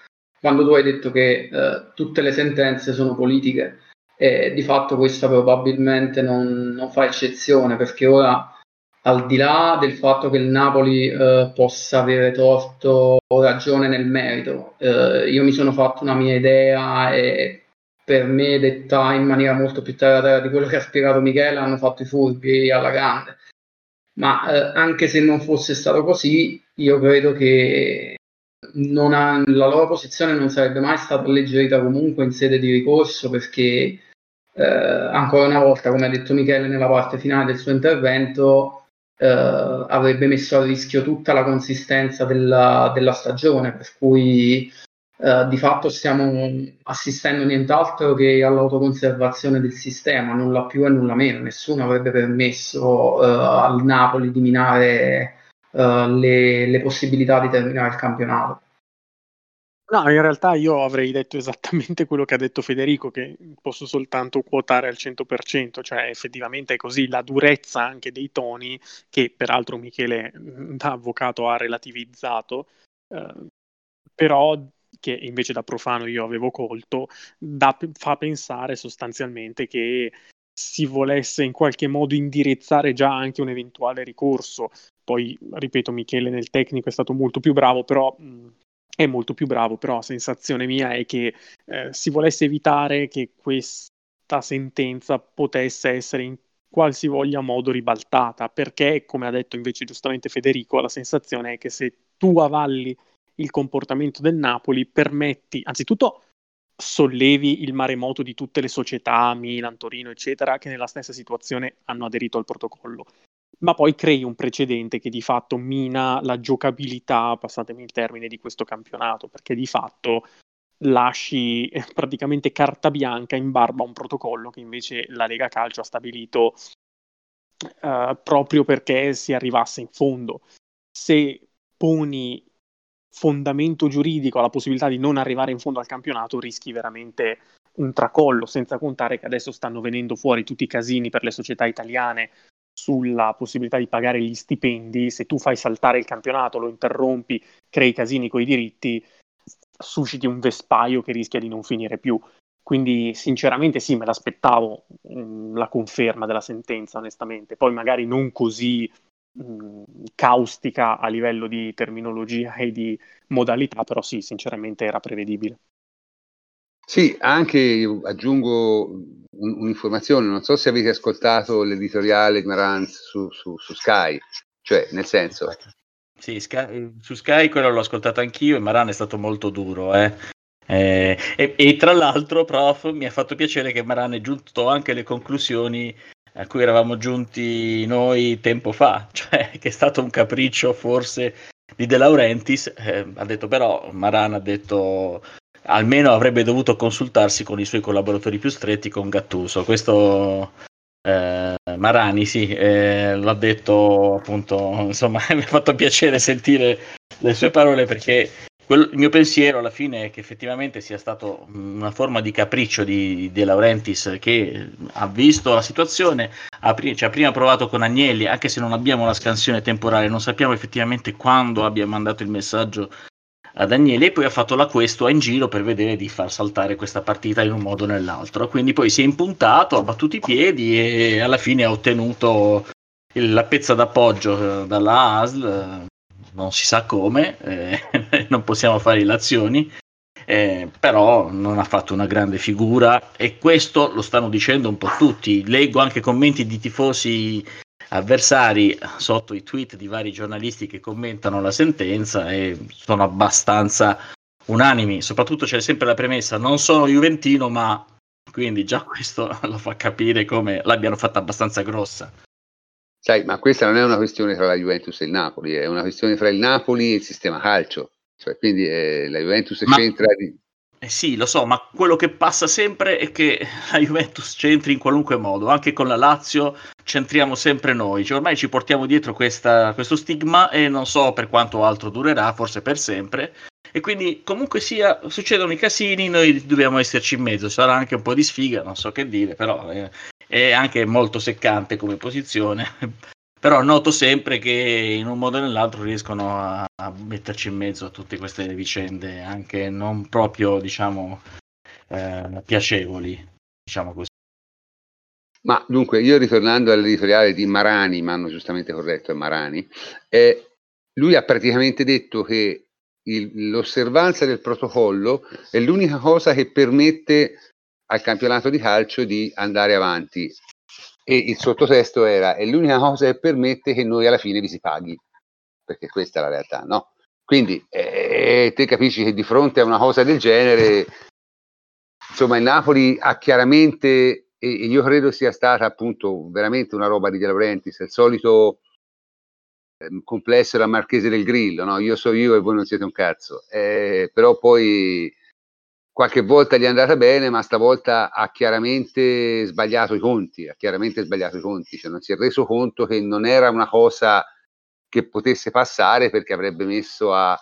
quando tu hai detto che eh, tutte le sentenze sono politiche e di fatto questa probabilmente non, non, fa eccezione perché ora al di là del fatto che il Napoli eh, possa avere torto o ragione nel merito, eh, io mi sono fatto una mia idea e per me detta in maniera molto più terra terra di quello che ha spiegato Michele, hanno fatto i furbi alla grande. Ma eh, anche se non fosse stato così, io credo che ha, la loro posizione non sarebbe mai stata alleggerita comunque in sede di ricorso perché eh, ancora una volta, come ha detto Michele nella parte finale del suo intervento, eh, avrebbe messo a rischio tutta la consistenza della, della stagione, per cui Uh, di fatto stiamo assistendo nient'altro che all'autoconservazione del sistema, nulla più e nulla meno. Nessuno avrebbe permesso uh, al Napoli di minare uh, le, le, possibilità di terminare il campionato. No, in realtà io avrei detto esattamente quello che ha detto Federico, che posso soltanto quotare al 100%, cioè effettivamente è così, la durezza anche dei toni, che peraltro Michele da avvocato ha relativizzato, però che invece da profano io avevo colto, da, fa pensare sostanzialmente che si volesse in qualche modo indirizzare già anche un eventuale ricorso. Poi, ripeto, Michele nel tecnico è stato molto più bravo, però mh, è molto più bravo, però la sensazione mia è che eh, si volesse evitare che questa sentenza potesse essere in qualsivoglia modo ribaltata, perché, come ha detto invece giustamente Federico, la sensazione è che se tu avalli il comportamento del Napoli, permetti, anzitutto sollevi il maremoto di tutte le società, Milan, Torino, eccetera, che nella stessa situazione hanno aderito al protocollo. Ma poi crei un precedente che di fatto mina la giocabilità, passatemi il termine, di questo campionato, perché di fatto lasci praticamente carta bianca in barba a un protocollo che invece la Lega Calcio ha stabilito uh, proprio perché si arrivasse in fondo. Se poni fondamento giuridico alla possibilità di non arrivare in fondo al campionato, rischi veramente un tracollo, senza contare che adesso stanno venendo fuori tutti i casini per le società italiane sulla possibilità di pagare gli stipendi, se tu fai saltare il campionato, lo interrompi, crei casini con i diritti, susciti un vespaio che rischia di non finire più. Quindi sinceramente sì, me l'aspettavo mh, mm, la conferma della sentenza, onestamente. Poi magari non così mh, mm, caustica a livello di terminologia e di modalità, però sì, sinceramente era prevedibile. Sì, anche aggiungo un- un'informazione, non so se avete ascoltato l'editoriale di Marantz su, su- su Sky, cioè nel senso, Sì, Sky- su Sky quello l'ho ascoltato anch'io e Maran è stato molto duro, eh. Eh, e, e tra l'altro, prof, mi ha fatto piacere che Maran è giunto anche alle conclusioni a cui eravamo giunti noi tempo fa, cioè che è stato un capriccio forse di De Laurentiis, eh, ha detto però, Maran ha detto almeno avrebbe dovuto consultarsi con i suoi collaboratori più stretti, con Gattuso. Questo eh, Marani, sì, eh, l'ha detto appunto, insomma, mi ha fatto piacere sentire le sue parole perché quel, il mio pensiero alla fine è che effettivamente sia stato una forma di capriccio di De Laurentiis che ha visto la situazione, ha, ci ha prima provato con Agnelli, anche se non abbiamo la scansione temporale, non sappiamo effettivamente quando abbia mandato il messaggio a Daniele e poi ha fatto la questua in giro per vedere di far saltare questa partita in un modo o nell'altro. Quindi poi si è impuntato, ha battuto i piedi e alla fine ha ottenuto la pezza d'appoggio eh, dalla ASL, eh, non si sa come, eh, non possiamo fare illazioni. Eh, però non ha fatto una grande figura e questo lo stanno dicendo un po' tutti. Leggo anche commenti di tifosi avversari sotto i tweet di vari giornalisti che commentano la sentenza e sono abbastanza unanimi, soprattutto c'è sempre la premessa non sono juventino ma quindi già questo lo fa capire come l'abbiano fatta abbastanza grossa. Sai, ma questa non è una questione tra la Juventus e il Napoli, è una questione tra il Napoli e il sistema calcio. Cioè, quindi eh, la Juventus ma... c'entra di, eh sì, lo so, ma quello che passa sempre è che la Juventus c'entri in qualunque modo, anche con la Lazio c'entriamo sempre noi, cioè, ormai ci portiamo dietro questa, questo stigma e non so per quanto altro durerà, forse per sempre. E quindi comunque sia, succedono i casini, noi dobbiamo esserci in mezzo, sarà anche un po' di sfiga, non so che dire, però eh, è anche molto seccante come posizione però noto sempre che in un modo o nell'altro riescono a, a metterci in mezzo a tutte queste vicende, anche non proprio, diciamo, eh, piacevoli, diciamo così. Ma dunque, io ritornando all'editoriale di Marani, ma hanno giustamente corretto è Marani, eh, lui ha praticamente detto che il, l'osservanza del protocollo è l'unica cosa che permette al campionato di calcio di andare avanti e il sottotesto era è l'unica cosa che permette che noi alla fine vi si paghi perché questa è la realtà no quindi eh, te capisci che di fronte a una cosa del genere insomma il Napoli ha chiaramente e io credo sia stata appunto veramente una roba di De Laurentiis il solito eh, complesso era Marchese del Grillo no? io so io e voi non siete un cazzo eh, però poi qualche volta gli è andata bene, ma stavolta ha chiaramente sbagliato i conti, ha chiaramente sbagliato i conti, cioè non si è reso conto che non era una cosa che potesse passare perché avrebbe messo a, a,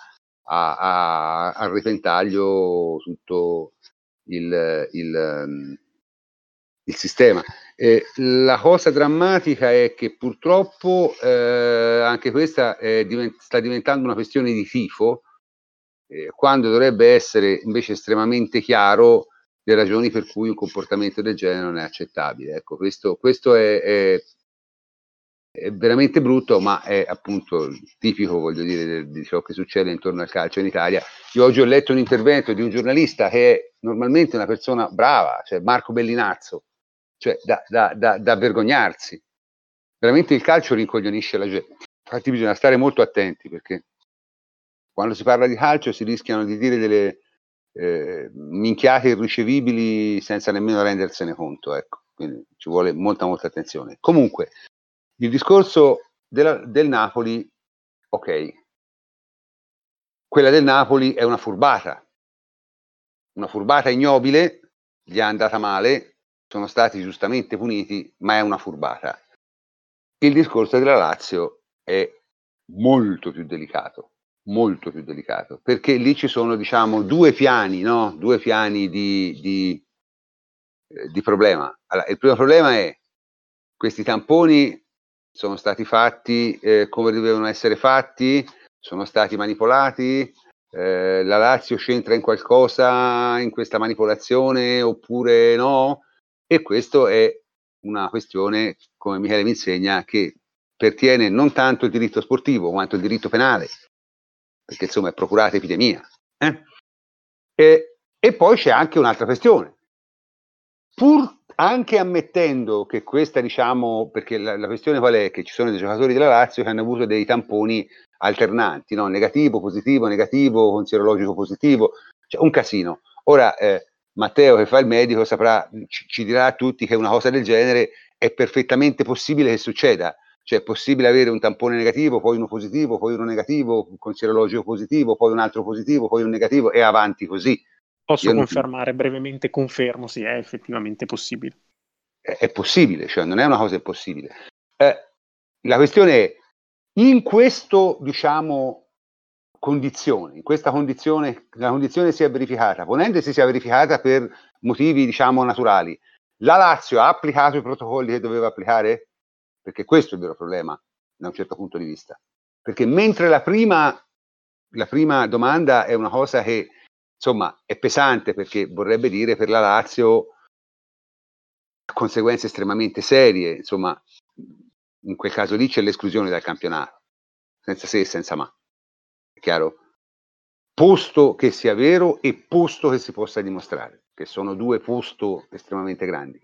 a, a repentaglio tutto il, il, il sistema. Eh, la cosa drammatica è che purtroppo eh, anche questa divent- sta diventando una questione di tifo, eh, quando dovrebbe essere invece estremamente chiaro le ragioni per cui un comportamento del genere non è accettabile. Ecco, questo, questo è, è, è, veramente brutto, ma è appunto tipico, voglio dire, di ciò che succede intorno al calcio in Italia. Io oggi ho letto un intervento di un giornalista che è normalmente una persona brava, cioè Marco Bellinazzo, cioè da, da, da, da vergognarsi. Veramente il calcio rincoglionisce la gente. Infatti bisogna stare molto attenti perché quando si parla di calcio si rischiano di dire delle eh, minchiate irricevibili senza nemmeno rendersene conto, ecco. Quindi ci vuole molta molta attenzione. Comunque, il discorso della, del Napoli, ok, quella del Napoli è una furbata, una furbata ignobile, gli è andata male, sono stati giustamente puniti, ma è una furbata. Il discorso della Lazio è molto più delicato, molto più delicato, perché lì ci sono, diciamo, due piani, no? Due piani di, di, eh, di problema. Allora, il primo problema è questi tamponi sono stati fatti eh, come dovevano essere fatti, sono stati manipolati, eh, la Lazio c'entra in qualcosa in questa manipolazione oppure no? E questo è una questione, come Michele mi insegna, che pertiene non tanto il diritto sportivo quanto il diritto penale, perché insomma è procurata epidemia. Eh? E, e poi c'è anche un'altra questione. Pur anche ammettendo che questa, diciamo, perché la, la, questione qual è? Che ci sono dei giocatori della Lazio che hanno avuto dei tamponi alternanti, no? negativo, positivo, negativo, con sierologico positivo, cioè un casino. Ora, eh, Matteo che fa il medico saprà, ci, ci, dirà a tutti che una cosa del genere è perfettamente possibile che succeda, cioè è possibile avere un tampone negativo, poi uno positivo, poi uno negativo, con sierologico positivo, poi un altro positivo, poi un negativo e avanti così. Posso Io confermare non... brevemente, confermo, sì, è effettivamente possibile. È, è possibile, cioè non è una cosa impossibile. Eh, la questione è, in questo, diciamo, condizione, in questa condizione, la condizione si è verificata, ponendosi si sia verificata per motivi, diciamo, naturali, la Lazio ha applicato i protocolli che doveva applicare? Perché questo è il vero problema, da un certo punto di vista. Perché mentre la prima, la prima domanda è una cosa che insomma è pesante perché vorrebbe dire per la Lazio conseguenze estremamente serie, insomma in quel caso lì c'è l'esclusione dal campionato, senza se e senza ma, è chiaro? Posto che sia vero e posto che si possa dimostrare, che sono due posto estremamente grandi.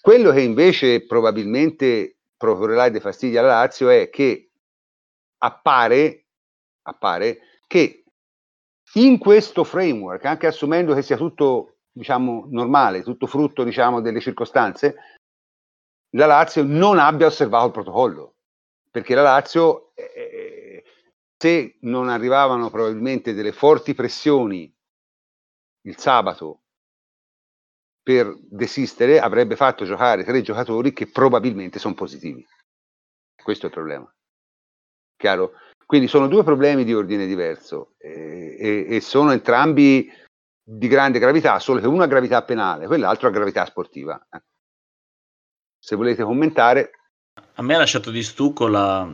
Quello che invece probabilmente procurerà dei fastidi alla Lazio è che appare, appare che in questo framework, anche assumendo che sia tutto diciamo, normale, tutto frutto diciamo, delle circostanze, la Lazio non abbia osservato il protocollo, perché la Lazio, eh, se non arrivavano probabilmente delle forti pressioni il sabato per desistere, avrebbe fatto giocare tre giocatori che probabilmente sono positivi. Questo è il problema. Chiaro? Quindi sono due problemi di ordine diverso eh, e, e, sono entrambi di grande gravità, solo che uno ha gravità penale, quell'altro ha gravità sportiva. Se volete commentare. A me ha lasciato di stucco la,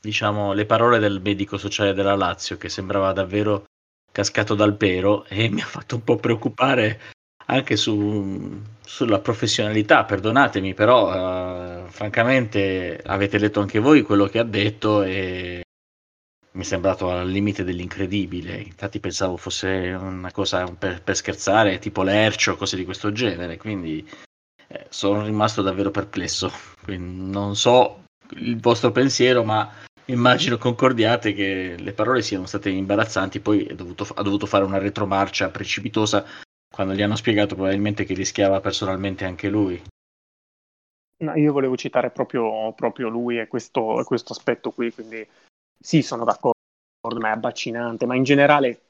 diciamo, le parole del medico sociale della Lazio che sembrava davvero cascato dal pero e mi ha fatto un po' preoccupare anche su, sulla professionalità, perdonatemi, però eh, francamente avete letto anche voi quello che ha detto e mi è sembrato al limite dell'incredibile. Infatti pensavo fosse una cosa per, per scherzare, tipo Lercio, cose di questo genere. Quindi eh, sono rimasto davvero perplesso. Quindi non so il vostro pensiero, ma immagino concordiate che le parole siano state imbarazzanti. Poi dovuto, ha dovuto fare una retromarcia precipitosa quando gli hanno spiegato probabilmente che rischiava personalmente anche lui. No, io volevo citare proprio, proprio lui e questo, questo aspetto qui, quindi sì, sono d'accordo, ma è abbacinante, ma in generale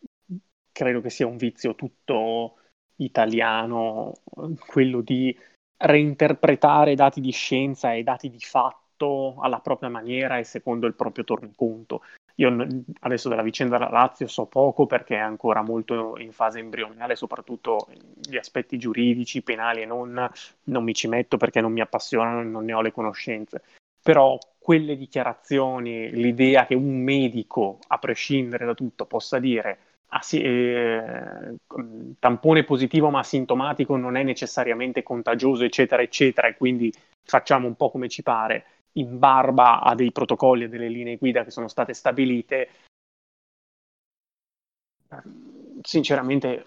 credo che sia un vizio tutto italiano, quello di reinterpretare dati di scienza e dati di fatto alla propria maniera e secondo il proprio tornaconto. Io adesso della vicenda della Lazio so poco perché è ancora molto in fase embrionale, soprattutto gli aspetti giuridici, penali e non, non mi ci metto perché non mi appassionano e non ne ho le conoscenze. Però quelle dichiarazioni, l'idea che un medico, a prescindere da tutto, possa dire ah, sì, eh, tampone positivo ma asintomatico non è necessariamente contagioso, eccetera, eccetera, e quindi facciamo un po' come ci pare, in barba a dei protocolli e delle linee guida che sono state stabilite, sinceramente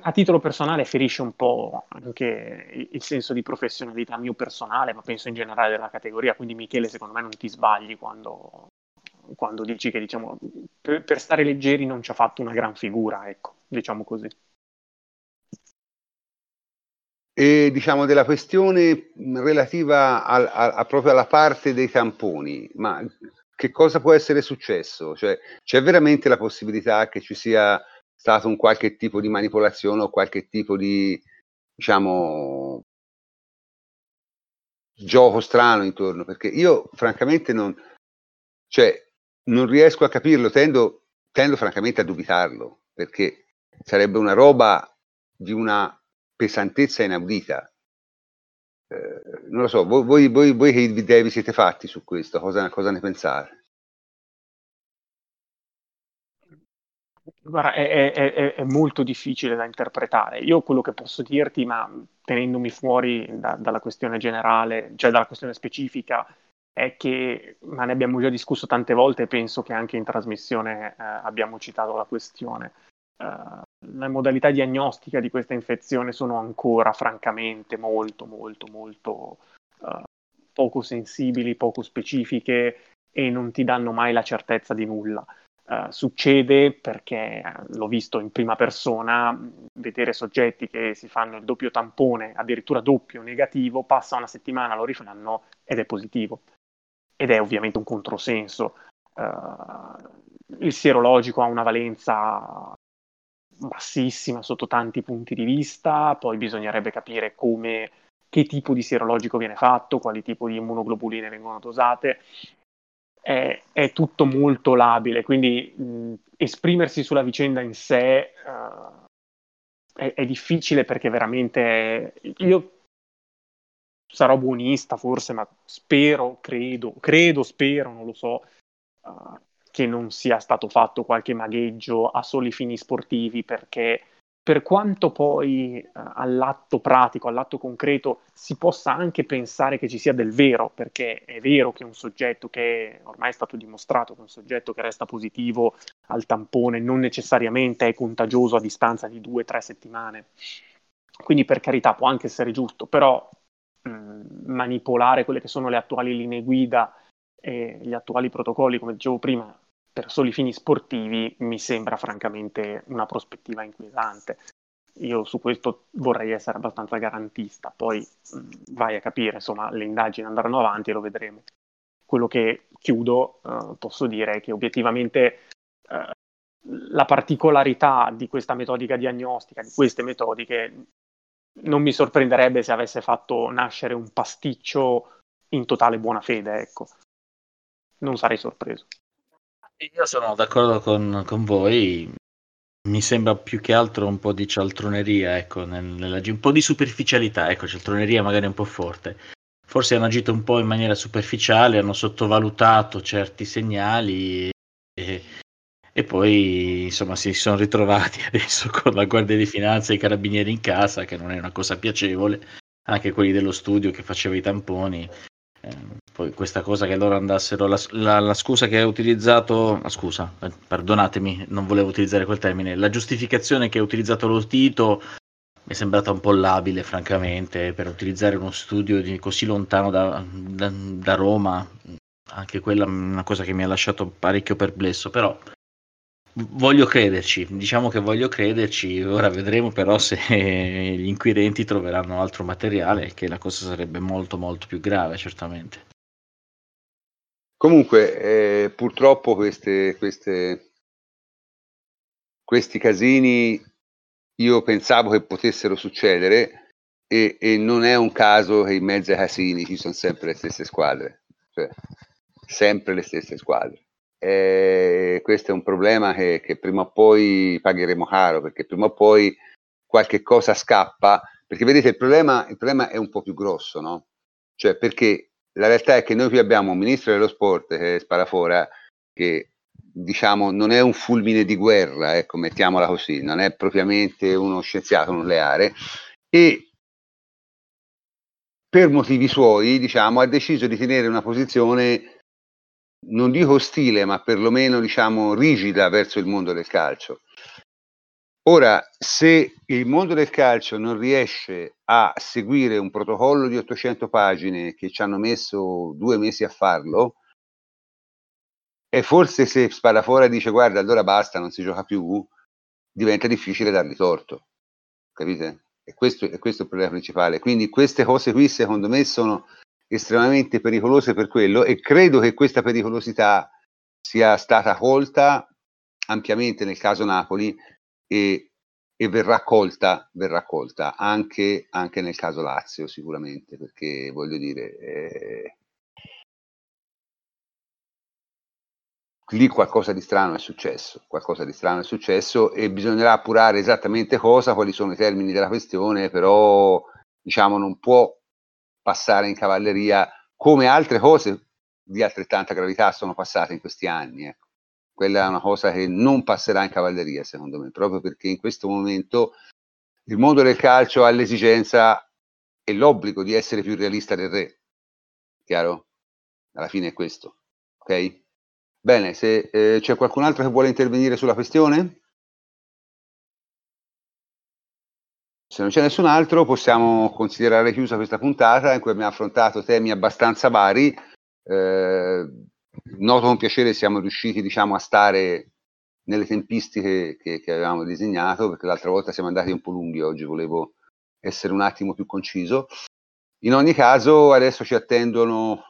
a titolo personale ferisce un po' anche il senso di professionalità mio personale, ma penso in generale della categoria, quindi Michele secondo me non ti sbagli quando, quando dici che diciamo, per, per, stare leggeri non ci ha fatto una gran figura, ecco, diciamo così. E diciamo della questione relativa al, a, a proprio alla parte dei tamponi, ma che cosa può essere successo? Cioè, c'è veramente la possibilità che ci sia stato un qualche tipo di manipolazione o qualche tipo di, diciamo, gioco strano intorno, perché io francamente non, cioè, non riesco a capirlo, tendo, tendo francamente a dubitarlo, perché sarebbe una roba di una pesantezza inaudita. Eh, non lo so, voi, voi, voi, che idee vi siete fatti su questo, cosa, cosa ne pensate? Guarda, è, è, è, molto difficile da interpretare. Io quello che posso dirti, ma tenendomi fuori da, dalla questione generale, cioè dalla questione specifica, è che, ma ne abbiamo già discusso tante volte penso che anche in trasmissione eh, abbiamo citato la questione. Uh, le modalità diagnostica di questa infezione sono ancora francamente molto, molto, molto uh, poco sensibili, poco specifiche e non ti danno mai la certezza di nulla. Uh, succede perché l'ho visto in prima persona, vedere soggetti che si fanno il doppio tampone, addirittura doppio negativo, passa una settimana, lo rifanno ed è positivo. Ed è ovviamente un controsenso. Uh, il sierologico ha una valenza bassissima sotto tanti punti di vista, poi bisognerebbe capire come, che tipo di sierologico viene fatto, quali tipo di immunoglobuline vengono dosate. È, è tutto molto labile, quindi mh, esprimersi sulla vicenda in sé uh, è, è, difficile perché veramente io sarò buonista forse, ma spero, credo, credo, spero, non lo so, uh, che non sia stato fatto qualche magheggio a soli fini sportivi perché per quanto poi eh, all'atto pratico, all'atto concreto, si possa anche pensare che ci sia del vero, perché è vero che un soggetto che ormai è stato dimostrato che un soggetto che resta positivo al tampone non necessariamente è contagioso a distanza di due o tre settimane. Quindi per carità può anche essere giusto, però mh, mm, manipolare quelle che sono le attuali linee guida e gli attuali protocolli, come dicevo prima, per soli fini sportivi mi sembra francamente una prospettiva inquietante. Io su questo vorrei essere abbastanza garantista, poi mh, vai a capire, insomma, le indagini andranno avanti e lo vedremo. Quello che chiudo, uh, posso dire che obiettivamente uh, la particolarità di questa metodica diagnostica, di queste metodiche, non mi sorprenderebbe se avesse fatto nascere un pasticcio in totale buona fede, ecco. Non sarei sorpreso. Io sono d'accordo con, con voi. Mi sembra più che altro un po' di cialtroneria, ecco, nel, nella, un po' di superficialità, ecco, cialtroneria magari un po' forte. Forse hanno agito un po' in maniera superficiale, hanno sottovalutato certi segnali e, e poi insomma si sono ritrovati adesso con la Guardia di Finanza e i carabinieri in casa, che non è una cosa piacevole, anche quelli dello studio che faceva i tamponi poi questa cosa che loro andassero, la, la, la scusa che ha utilizzato, la scusa, eh, perdonatemi, non volevo utilizzare quel termine, la giustificazione che ha utilizzato lo Tito mi è sembrata un po' labile, francamente, per utilizzare uno studio di, così lontano da, da, da Roma, anche quella è una cosa che mi ha lasciato parecchio perplesso, però voglio crederci, diciamo che voglio crederci, ora vedremo però se gli inquirenti troveranno altro materiale, che la cosa sarebbe molto molto più grave certamente. Comunque, eh, purtroppo queste, queste, questi casini io pensavo che potessero succedere e, e, non è un caso che in mezzo ai casini ci sono sempre le stesse squadre, cioè sempre le stesse squadre. E questo è un problema che, che, prima o poi pagheremo caro, perché prima o poi qualche cosa scappa, perché vedete il problema, il problema è un po' più grosso, no? Cioè perché la realtà è che noi qui abbiamo un ministro dello sport che è Sparafora, che diciamo non è un fulmine di guerra, ecco, mettiamola così, non è propriamente uno scienziato nucleare, e per motivi suoi, diciamo, ha deciso di tenere una posizione non dico ostile, ma perlomeno diciamo rigida verso il mondo del calcio. Ora, se il mondo del calcio non riesce a seguire un protocollo di 800 pagine che ci hanno messo due mesi a farlo, e forse se Spadafora dice guarda allora basta, non si gioca più, diventa difficile dargli torto. Capite? E questo, e questo è il problema principale. Quindi queste cose qui secondo me sono estremamente pericolose per quello e credo che questa pericolosità sia stata colta ampiamente nel caso Napoli e, e verrà colta, verrà colta anche, anche, nel caso Lazio sicuramente, perché voglio dire... Eh, lì qualcosa di strano è successo, qualcosa di strano è successo e bisognerà appurare esattamente cosa, quali sono i termini della questione, però diciamo non può passare in cavalleria come altre cose di altrettanta gravità sono passate in questi anni. Ecco. Quella è una cosa che non passerà in cavalleria, secondo me, proprio perché in questo momento il mondo del calcio ha l'esigenza e l'obbligo di essere più realista del re. Chiaro? Alla fine è questo. Ok? Bene, se eh, c'è qualcun altro che vuole intervenire sulla questione? Se non c'è nessun altro, possiamo considerare chiusa questa puntata in cui abbiamo affrontato temi abbastanza vari. Eh, noto con piacere siamo riusciti diciamo, a stare nelle tempistiche che, che, avevamo disegnato, perché l'altra volta siamo andati un po' lunghi, oggi volevo essere un attimo più conciso. In ogni caso, adesso ci attendono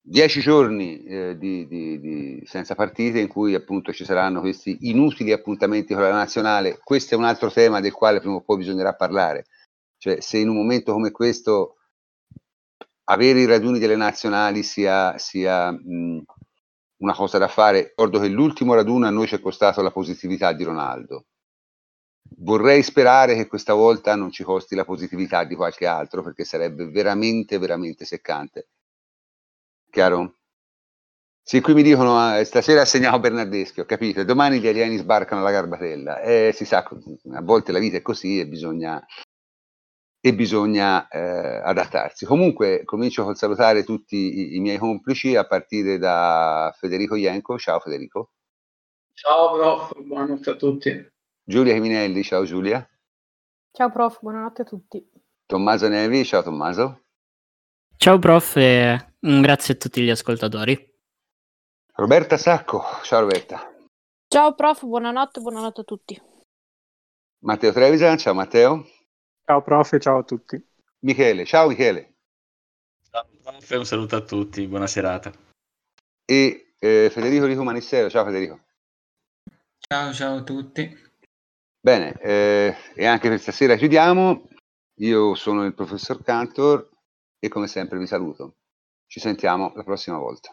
dieci giorni eh, di, di, di, senza partite in cui appunto ci saranno questi inutili appuntamenti con la nazionale. Questo è un altro tema del quale prima o poi bisognerà parlare. Cioè, se in un momento come questo avere i raduni delle nazionali sia, sia mh, una cosa da fare, ricordo che l'ultimo raduno a noi ci è costato la positività di Ronaldo. Vorrei sperare che questa volta non ci costi la positività di qualche altro perché sarebbe veramente, veramente seccante Chiaro? Sì, qui mi dicono eh, stasera assegniamo Bernardeschi, ho capito, domani gli alieni sbarcano la garbatella. Eh, si sa, a volte la vita è così e bisogna, e bisogna eh, adattarsi. Comunque comincio col salutare tutti i, i, miei complici a partire da Federico Ienco. Ciao Federico. Ciao prof, buonanotte a tutti. Giulia Chiminelli, ciao Giulia. Ciao prof, buonanotte a tutti. Tommaso Nevi, ciao Tommaso. Ciao prof e grazie a tutti gli ascoltatori. Roberta Sacco, ciao Roberta. Ciao prof, buonanotte, buonanotte a tutti. Matteo Trevisan, ciao Matteo. Ciao prof e ciao a tutti. Michele, ciao Michele. Ciao prof, un saluto a tutti, buona serata. E eh, Federico Rico Manissero, ciao Federico. Ciao, ciao a tutti. Bene, eh, e anche per stasera chiudiamo. Io sono il professor Cantor e come sempre vi saluto. Ci sentiamo la prossima volta.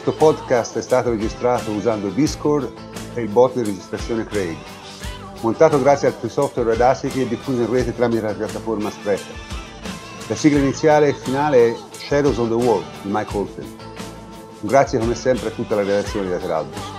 Podcast è stato registrato usando Discord e il bot di registrazione Craig. Montato grazie al software Audacity e diffuso in rete tramite la piattaforma Spreaker. La sigla iniziale e finale è Shadows on the Wall di Mike Oldfield. Grazie come sempre a tutta la redazione di Lateralbus.